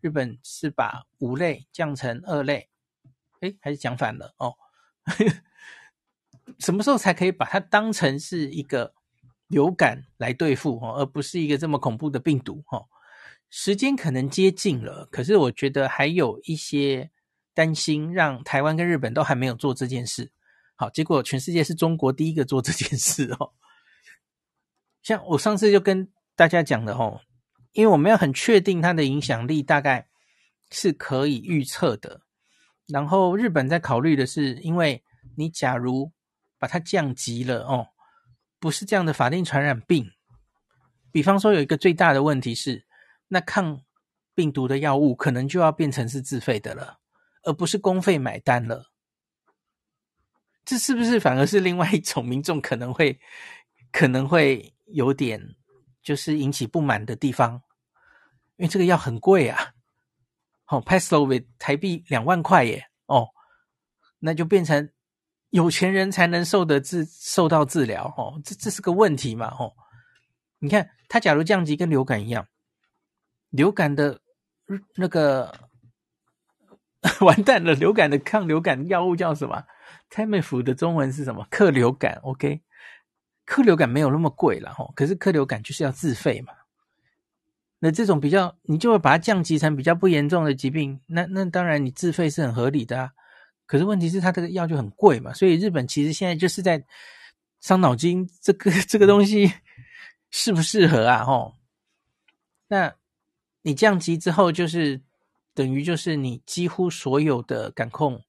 日本是把五类降成二类，诶，还是讲反了哦。什么时候才可以把它当成是一个流感来对付哦，而不是一个这么恐怖的病毒哦？时间可能接近了，可是我觉得还有一些担心，让台湾跟日本都还没有做这件事。好，结果全世界是中国第一个做这件事哦。像我上次就跟大家讲的哦，因为我们要很确定它的影响力大概是可以预测的。然后日本在考虑的是，因为你假如把它降级了哦，不是这样的法定传染病。比方说有一个最大的问题是，那抗病毒的药物可能就要变成是自费的了，而不是公费买单了。这是不是反而是另外一种民众可能会可能会有点就是引起不满的地方？因为这个药很贵啊，好，Paxlovid 台币两万块耶，哦，那就变成有钱人才能受得治受到治疗，哦，这这是个问题嘛，哦，你看他假如降级跟流感一样，流感的那个 完蛋了，流感的抗流感药物叫什么？Tamiflu 的中文是什么？克流感，OK，克流感没有那么贵了哈，可是克流感就是要自费嘛。那这种比较，你就会把它降级成比较不严重的疾病，那那当然你自费是很合理的啊。可是问题是它这个药就很贵嘛，所以日本其实现在就是在伤脑筋，这个这个东西适不适合啊？吼，那你降级之后，就是等于就是你几乎所有的感控。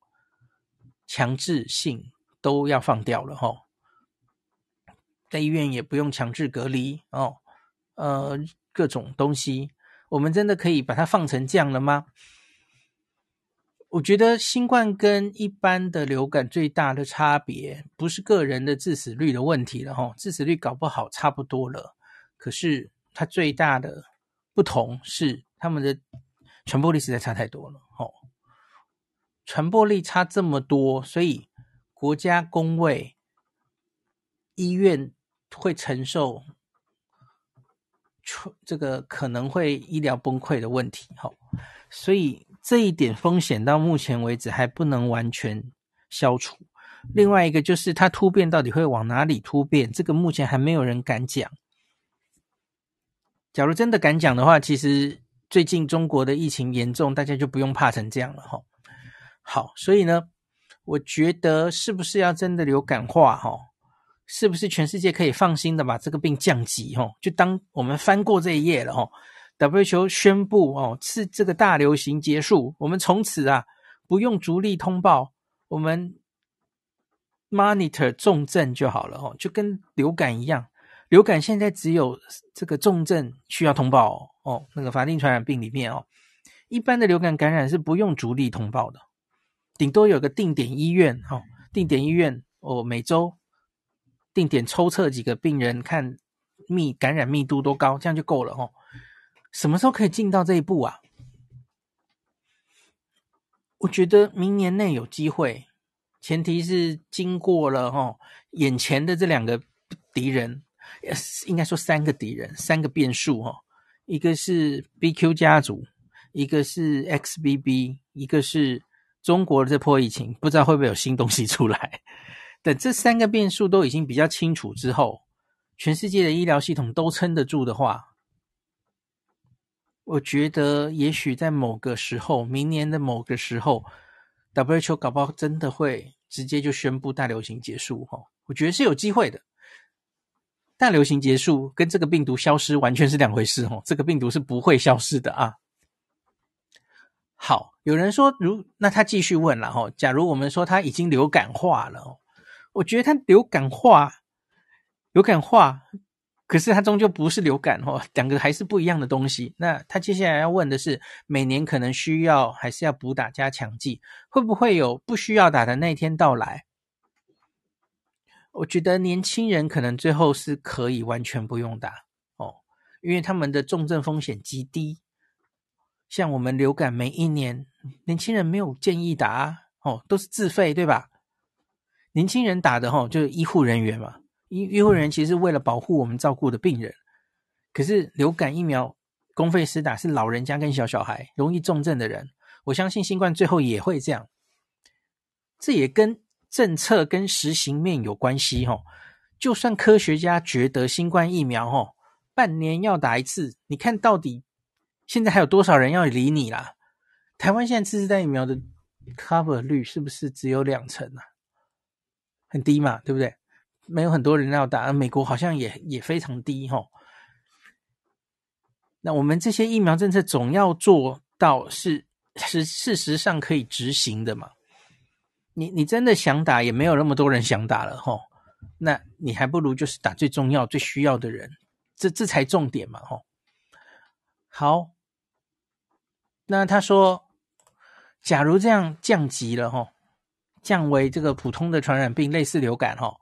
强制性都要放掉了齁，在医院也不用强制隔离哦，呃，各种东西我们真的可以把它放成这样了吗？我觉得新冠跟一般的流感最大的差别，不是个人的致死率的问题了哈，致死率搞不好差不多了，可是它最大的不同是他们的传播力实在差太多了哦，传播力差这么多，所以国家公卫医院会承受这个可能会医疗崩溃的问题哈，所以。这一点风险到目前为止还不能完全消除。另外一个就是它突变到底会往哪里突变，这个目前还没有人敢讲。假如真的敢讲的话，其实最近中国的疫情严重，大家就不用怕成这样了哈。好，所以呢，我觉得是不是要真的流感化哈？是不是全世界可以放心的把这个病降级哈？就当我们翻过这一页了哈。WHO 宣布哦，是这个大流行结束，我们从此啊不用逐例通报，我们 monitor 重症就好了哦，就跟流感一样，流感现在只有这个重症需要通报哦，哦，那个法定传染病里面哦，一般的流感感染是不用逐例通报的，顶多有个定点医院哦，定点医院哦，每周定点抽测几个病人，看密感染密度多高，这样就够了哦。什么时候可以进到这一步啊？我觉得明年内有机会，前提是经过了哈眼前的这两个敌人，应该说三个敌人，三个变数哈，一个是 BQ 家族，一个是 XBB，一个是中国的这波疫情，不知道会不会有新东西出来。等这三个变数都已经比较清楚之后，全世界的医疗系统都撑得住的话。我觉得，也许在某个时候，明年的某个时候，WHO 搞不好真的会直接就宣布大流行结束。哈，我觉得是有机会的。大流行结束跟这个病毒消失完全是两回事。哈，这个病毒是不会消失的啊。好，有人说，如那他继续问了。哈，假如我们说他已经流感化了，我觉得他流感化，流感化。可是它终究不是流感哦，两个还是不一样的东西。那他接下来要问的是，每年可能需要还是要补打加强剂，会不会有不需要打的那一天到来？我觉得年轻人可能最后是可以完全不用打哦，因为他们的重症风险极低。像我们流感，每一年年轻人没有建议打哦，都是自费，对吧？年轻人打的哦，就是医护人员嘛。医医护人员其实为了保护我们照顾的病人，可是流感疫苗公费施打是老人家跟小小孩容易重症的人，我相信新冠最后也会这样，这也跟政策跟实行面有关系哈。就算科学家觉得新冠疫苗哈半年要打一次，你看到底现在还有多少人要理你啦？台湾现在次世代疫苗的 cover 率是不是只有两成啊？很低嘛，对不对？没有很多人要打，美国好像也也非常低吼。那我们这些疫苗政策总要做到是是事实上可以执行的嘛？你你真的想打，也没有那么多人想打了吼。那你还不如就是打最重要、最需要的人，这这才重点嘛吼。好，那他说，假如这样降级了吼，降为这个普通的传染病，类似流感吼。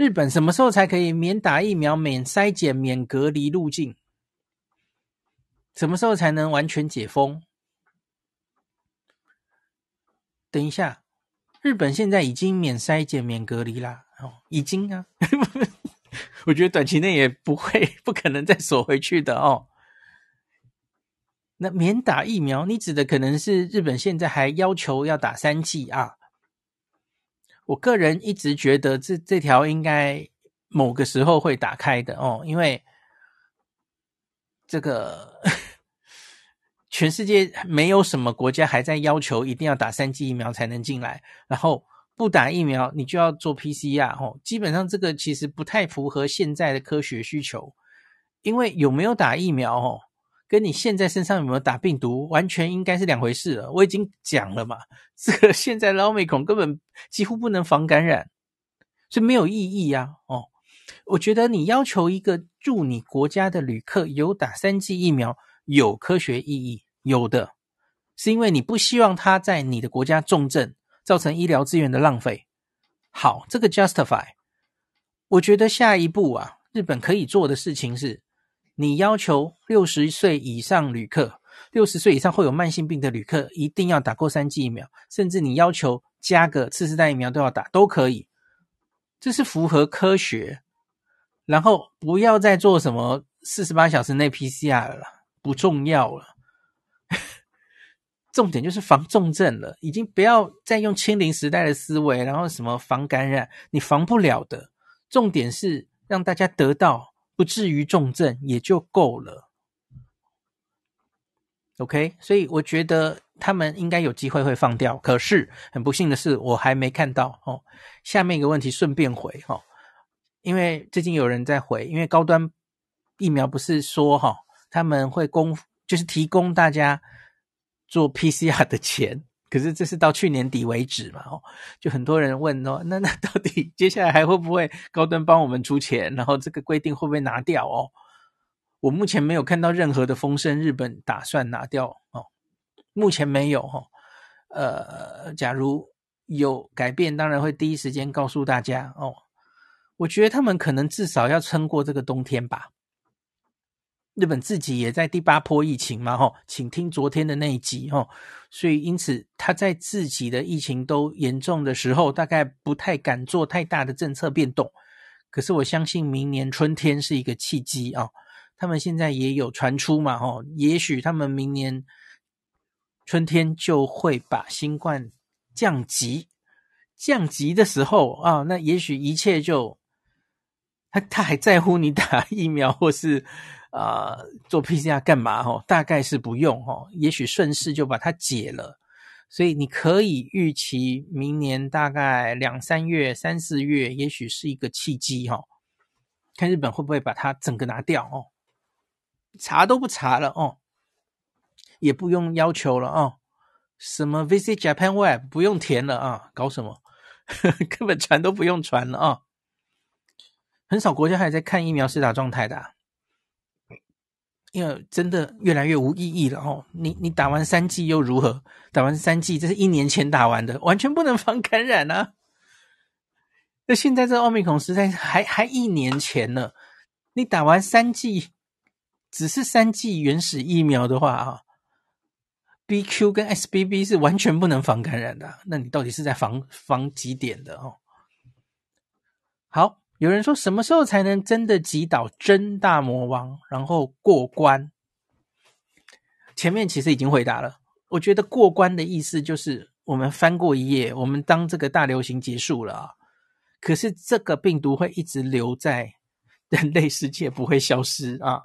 日本什么时候才可以免打疫苗、免筛检、免隔离入境？什么时候才能完全解封？等一下，日本现在已经免筛检、免隔离啦，哦，已经啊，我觉得短期内也不会、不可能再锁回去的哦。那免打疫苗，你指的可能是日本现在还要求要打三剂啊？我个人一直觉得这这条应该某个时候会打开的哦，因为这个全世界没有什么国家还在要求一定要打三剂疫苗才能进来，然后不打疫苗你就要做 PCR 哦，基本上这个其实不太符合现在的科学需求，因为有没有打疫苗哦？跟你现在身上有没有打病毒，完全应该是两回事了。我已经讲了嘛，这个现在的奥密克戎根本几乎不能防感染，所以没有意义呀。哦，我觉得你要求一个住你国家的旅客有打三剂疫苗，有科学意义，有的是因为你不希望他在你的国家重症，造成医疗资源的浪费。好，这个 justify，我觉得下一步啊，日本可以做的事情是，你要求六十岁以上旅客，六十岁以上会有慢性病的旅客一定要打过三剂疫苗，甚至你要求加个次世代疫苗都要打，都可以。这是符合科学，然后不要再做什么四十八小时内 PCR 了，不重要了。重点就是防重症了，已经不要再用清零时代的思维，然后什么防感染，你防不了的。重点是让大家得到，不至于重症也就够了。OK，所以我觉得。他们应该有机会会放掉，可是很不幸的是，我还没看到哦。下面一个问题顺便回哈、哦，因为最近有人在回，因为高端疫苗不是说哈、哦，他们会供就是提供大家做 PCR 的钱，可是这是到去年底为止嘛哦，就很多人问哦，那那到底接下来还会不会高端帮我们出钱，然后这个规定会不会拿掉哦？我目前没有看到任何的风声，日本打算拿掉哦。目前没有哈，呃，假如有改变，当然会第一时间告诉大家哦。我觉得他们可能至少要撑过这个冬天吧。日本自己也在第八波疫情嘛，哈，请听昨天的那一集哈。所以因此他在自己的疫情都严重的时候，大概不太敢做太大的政策变动。可是我相信明年春天是一个契机啊。他们现在也有传出嘛，哈，也许他们明年。春天就会把新冠降级，降级的时候啊，那也许一切就他他还在乎你打疫苗或是啊、呃、做 PCR 干嘛？哈，大概是不用哈，也许顺势就把它解了。所以你可以预期明年大概两三月、三四月，也许是一个契机哈。看日本会不会把它整个拿掉哦？查都不查了哦。也不用要求了、哦，什么 Visit Japan Web 不用填了啊，搞什么，根本传都不用传了啊。很少国家还在看疫苗施打状态的、因为真的越来越无意义了哦。你你打完三剂又如何？打完三剂这是一年前打完的，完全不能防感染啊。那现在这奥密克戎实在还还一年前呢，你打完三剂，只是三剂原始疫苗的话啊。BQ 跟 SBB 是完全不能防感染的，那你到底是在防防几点的哦？好，有人说什么时候才能真的击倒真大魔王，然后过关？前面其实已经回答了，我觉得过关的意思就是我们翻过一页，我们当这个大流行结束了啊。可是这个病毒会一直留在人类世界，不会消失啊。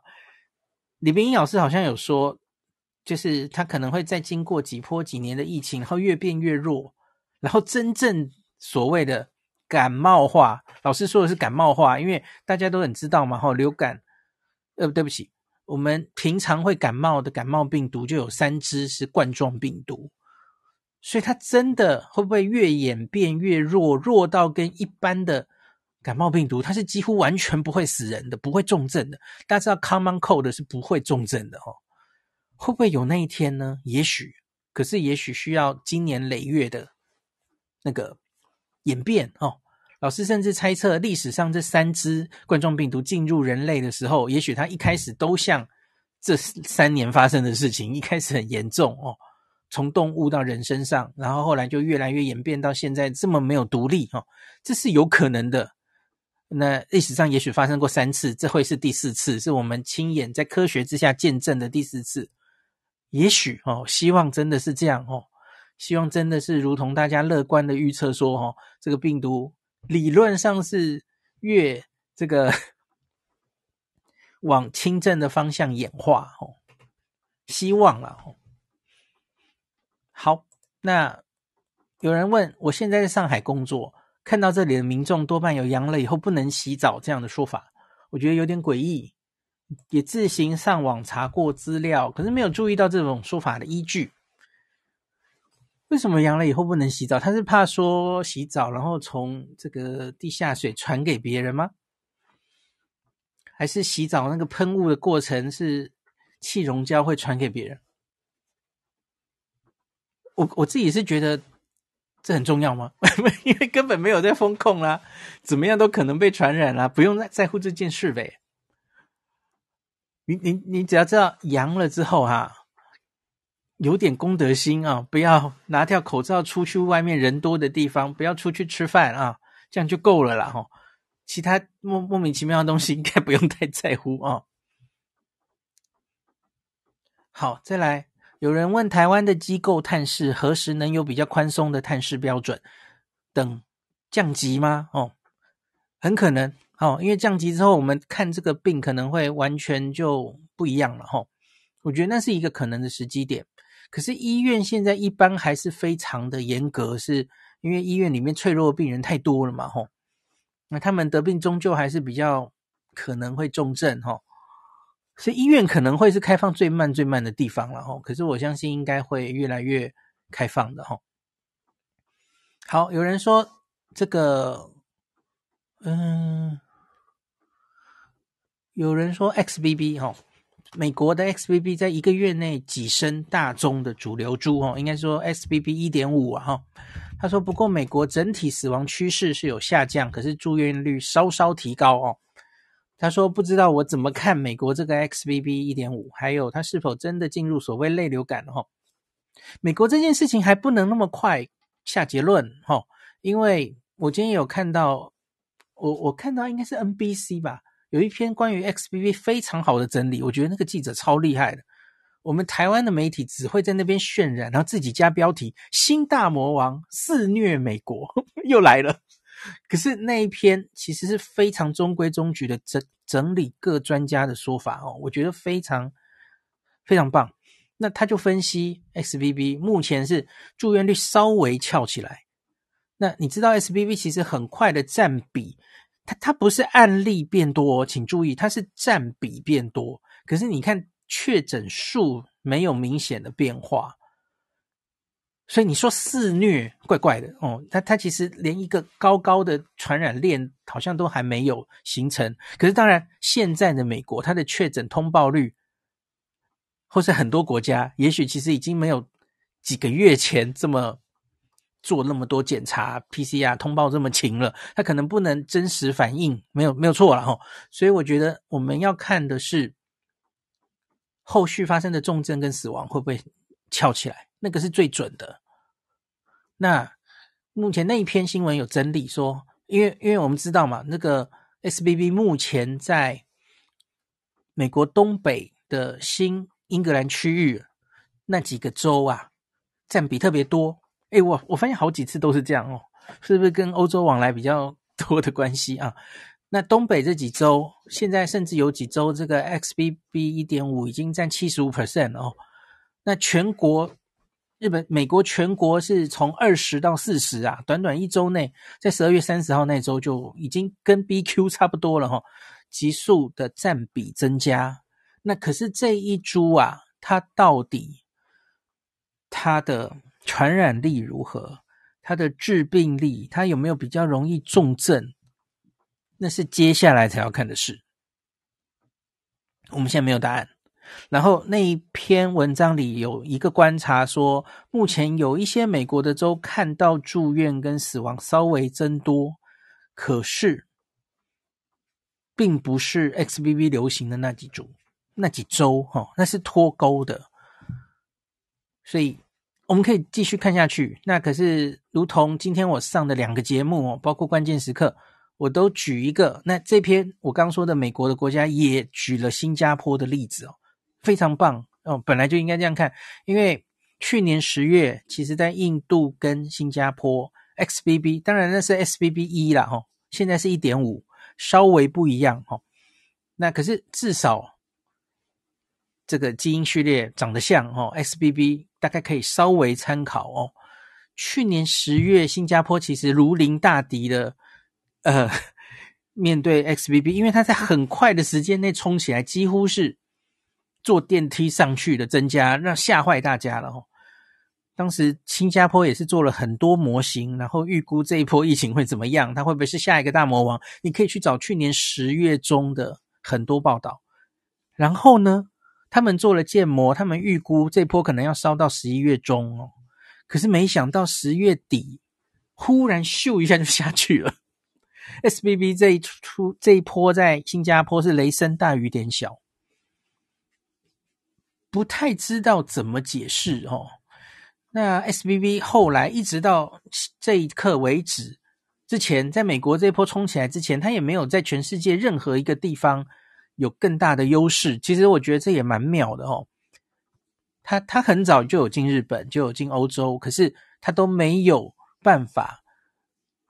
李冰英老师好像有说。就是他可能会再经过几波几年的疫情，然后越变越弱，然后真正所谓的感冒化，老师说的是感冒化，因为大家都很知道嘛，哈，流感，呃，对不起，我们平常会感冒的感冒病毒就有三支是冠状病毒，所以它真的会不会越演变越弱，弱到跟一般的感冒病毒，它是几乎完全不会死人的，不会重症的，大家知道 common cold 是不会重症的，哦。会不会有那一天呢？也许，可是也许需要经年累月的那个演变哦。老师甚至猜测，历史上这三只冠状病毒进入人类的时候，也许它一开始都像这三年发生的事情，一开始很严重哦，从动物到人身上，然后后来就越来越演变到现在这么没有独立哦，这是有可能的。那历史上也许发生过三次，这会是第四次，是我们亲眼在科学之下见证的第四次。也许哦，希望真的是这样哦，希望真的是如同大家乐观的预测说哦，这个病毒理论上是越这个往轻症的方向演化哦，希望了哦。好，那有人问，我现在在上海工作，看到这里的民众多半有阳了以后不能洗澡这样的说法，我觉得有点诡异。也自行上网查过资料，可是没有注意到这种说法的依据。为什么阳了以后不能洗澡？他是怕说洗澡然后从这个地下水传给别人吗？还是洗澡那个喷雾的过程是气溶胶会传给别人。我我自己是觉得这很重要吗？因为根本没有在风控啦，怎么样都可能被传染啦，不用再在乎这件事呗。你你你只要知道阳了之后哈、有点公德心啊，不要拿掉口罩出去外面人多的地方，不要出去吃饭啊，这样就够了啦哈。其他莫莫名其妙的东西应该不用太在乎啊。好，再来。有人问台湾的机构探视何时能有比较宽松的探视标准？等降级吗？哦，很可能哦，因为降级之后，我们看这个病可能会完全就不一样了哈、哦。我觉得那是一个可能的时机点。可是医院现在一般还是非常的严格，是因为医院里面脆弱的病人太多了嘛？吼、那他们得病终究还是比较可能会重症吼。所以医院可能会是开放最慢最慢的地方了吼，可是我相信应该会越来越开放的吼。好，有人说这个，嗯，有人说 XBB 吼，美国的 XBB 在一个月内跻身大宗的主流株哦，应该说 XBB 一点五啊哈。他说不过美国整体死亡趋势是有下降，可是住院率稍稍提高哦。他说：“不知道我怎么看美国这个 XBB 一点五，还有它是否真的进入所谓类流感哦。美国这件事情还不能那么快下结论哈，因为我今天有看到，我我看到应该是 NBC 吧，有一篇关于 XBB 非常好的整理，我觉得那个记者超厉害的。我们台湾的媒体只会在那边渲染，然后自己加标题‘新大魔王肆虐美国’，又来了。”可是那一篇其实是非常中规中矩的整整理各专家的说法哦，我觉得非常非常棒。那他就分析 XBB 目前是住院率稍微翘起来。那你知道 XBB 其实很快的占比，它它不是案例变多哦，请注意，它是占比变多。可是你看确诊数没有明显的变化。所以你说肆虐怪怪的哦，它它其实连一个高高的传染链好像都还没有形成。可是当然，现在的美国它的确诊通报率，或是很多国家，也许其实已经没有几个月前这么做那么多检查 PCR 通报这么勤了。他可能不能真实反映，没有没有错了哈。所以我觉得我们要看的是后续发生的重症跟死亡会不会翘起来。那个是最准的。那目前那一篇新闻有整理说，因为因为我们知道嘛，那个 SBB 目前在美国东北的新英格兰区域那几个州啊，占比特别多。诶，我我发现好几次都是这样哦，是不是跟欧洲往来比较 多的关系啊？那东北这几州现在甚至有几州这个 XBB 一点五已经占七十五 percent 哦。那全国。日本、美国全国是从二十到四十啊，短短一周内，在十二月三十号那周就已经跟 BQ 差不多了哈，急速的占比增加。那可是这一株啊，它到底它的传染力如何？它的致病力，它有没有比较容易重症？那是接下来才要看的事。我们现在没有答案。然后那一篇文章里有一个观察说，目前有一些美国的州看到住院跟死亡稍微增多，可是并不是 XBB 流行的那几组，那几州哈，那是脱钩的。所以我们可以继续看下去。那可是如同今天我上的两个节目哦，包括关键时刻。我都举一个，那这篇我刚说的美国的国家也举了新加坡的例子哦。非常棒哦，本来就应该这样看，因为去年十月，其实在印度跟新加坡 XBB，当然那是 XBB 一啦哈，现在是一点五，稍微不一样哈。那可是至少这个基因序列长得像哦，XBB 大概可以稍微参考哦。去年十月，新加坡其实如临大敌的，呃，面对 XBB，因为它在很快的时间内冲起来，几乎是。坐电梯上去的增加，让吓坏大家了哦。当时新加坡也是做了很多模型，然后预估这一波疫情会怎么样，它会不会是下一个大魔王？你可以去找去年十月中的很多报道。然后呢，他们做了建模，他们预估这波可能要烧到十一月中哦。可是没想到十月底，忽然咻一下就下去了。SBB 这一出这一波在新加坡是雷声大雨点小，不太知道怎么解释哦。那 SBB 后来一直到这一刻为止，之前在美国这一波冲起来之前，他也没有在全世界任何一个地方有更大的优势。其实我觉得这也蛮妙的哦。他他很早就有进日本，就有进欧洲，可是他都没有办法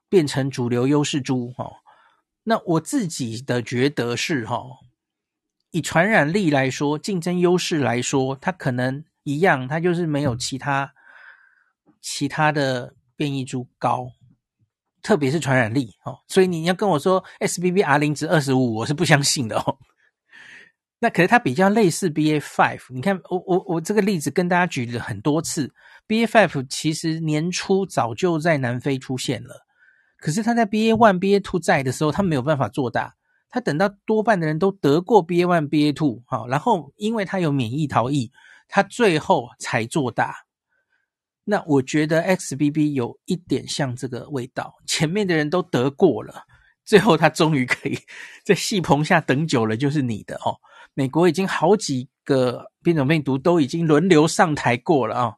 变成主流优势株哦。那我自己的觉得是哈，以传染力来说，竞争优势来说，它可能一样，它就是没有其他其他的变异株高，特别是传染力哦。所以你要跟我说 SBB R 零值二十五，我是不相信的哦。那可是它比较类似 BA five，你看我我我这个例子跟大家举了很多次，BA five 其实年初早就在南非出现了，可是它在 BA one、BA two 在的时候，它没有办法做大，它等到多半的人都得过 BA one、BA two，好，然后因为它有免疫逃逸，它最后才做大。那我觉得 XBB 有一点像这个味道，前面的人都得过了，最后它终于可以 在戏棚下等久了就是你的哦。美国已经好几个变种病毒都已经轮流上台过了啊、哦，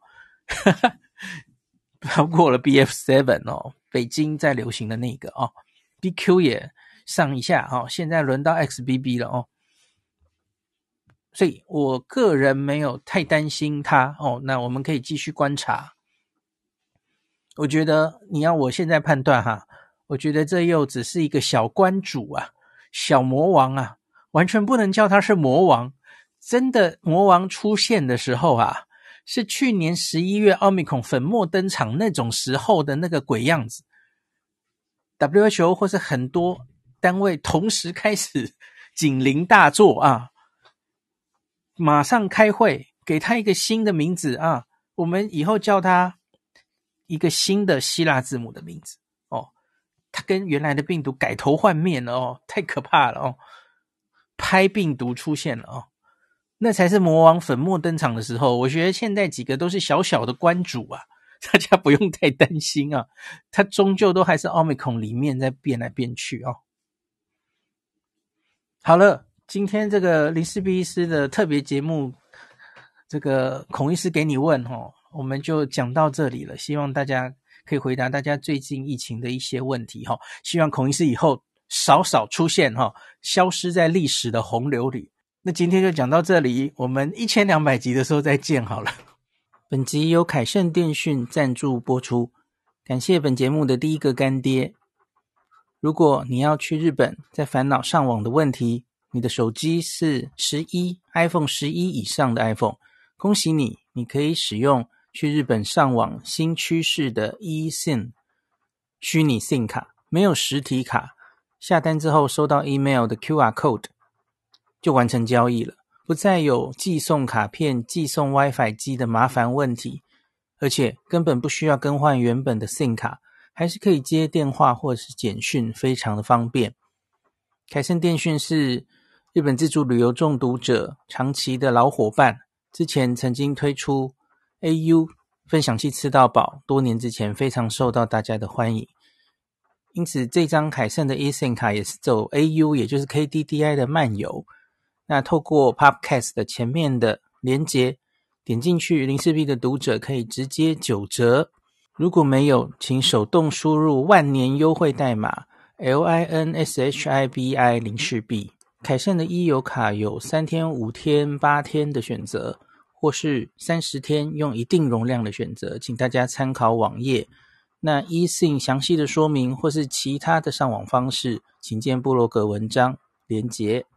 包括了 BF seven 哦，北京在流行的那个哦，BQ 也上一下哦，现在轮到 XBB 了哦，所以我个人没有太担心它哦，那我们可以继续观察。我觉得你要我现在判断哈，我觉得这又只是一个小关主啊，小魔王啊。完全不能叫他是魔王，真的魔王出现的时候啊，是去年十一月奥密克戎粉墨登场那种时候的那个鬼样子。WHO 或是很多单位同时开始警铃大作啊，马上开会给他一个新的名字啊，我们以后叫他一个新的希腊字母的名字哦，他跟原来的病毒改头换面了哦，太可怕了哦。拍病毒出现了哦，那才是魔王粉墨登场的时候。我觉得现在几个都是小小的关主啊，大家不用太担心啊。它终究都还是奥密克戎里面在变来变去哦。好了，今天这个林氏璧医师的特别节目，这个孔医师给你问哦，我们就讲到这里了。希望大家可以回答大家最近疫情的一些问题哈。希望孔医师以后。少少出现哈，消失在历史的洪流里。那今天就讲到这里，我们一千两百集的时候再见好了。本集由凯盛电讯赞助播出，感谢本节目的第一个干爹。如果你要去日本，在烦恼上网的问题，你的手机是十一 iPhone 十一以上的 iPhone，恭喜你，你可以使用去日本上网新趋势的 eSIM 虚拟 SIM 卡，没有实体卡。下单之后收到 email 的 QR code 就完成交易了，不再有寄送卡片、寄送 WiFi 机的麻烦问题，而且根本不需要更换原本的 SIM 卡，还是可以接电话或是简讯，非常的方便。凯盛电讯是日本自助旅游中毒者长期的老伙伴，之前曾经推出 AU 分享器吃到饱，多年之前非常受到大家的欢迎。因此，这张凯盛的 eSIM 卡也是走 AU，也就是 KDDI 的漫游。那透过 Podcast 的前面的连接，点进去，零四 B 的读者可以直接九折。如果没有，请手动输入万年优惠代码 LINSHIBI 零四 B。凯盛的 e 游卡有三天、五天、八天的选择，或是三十天用一定容量的选择，请大家参考网页。那 eSIM 详细的说明或是其他的上网方式，请见布洛格文章连结。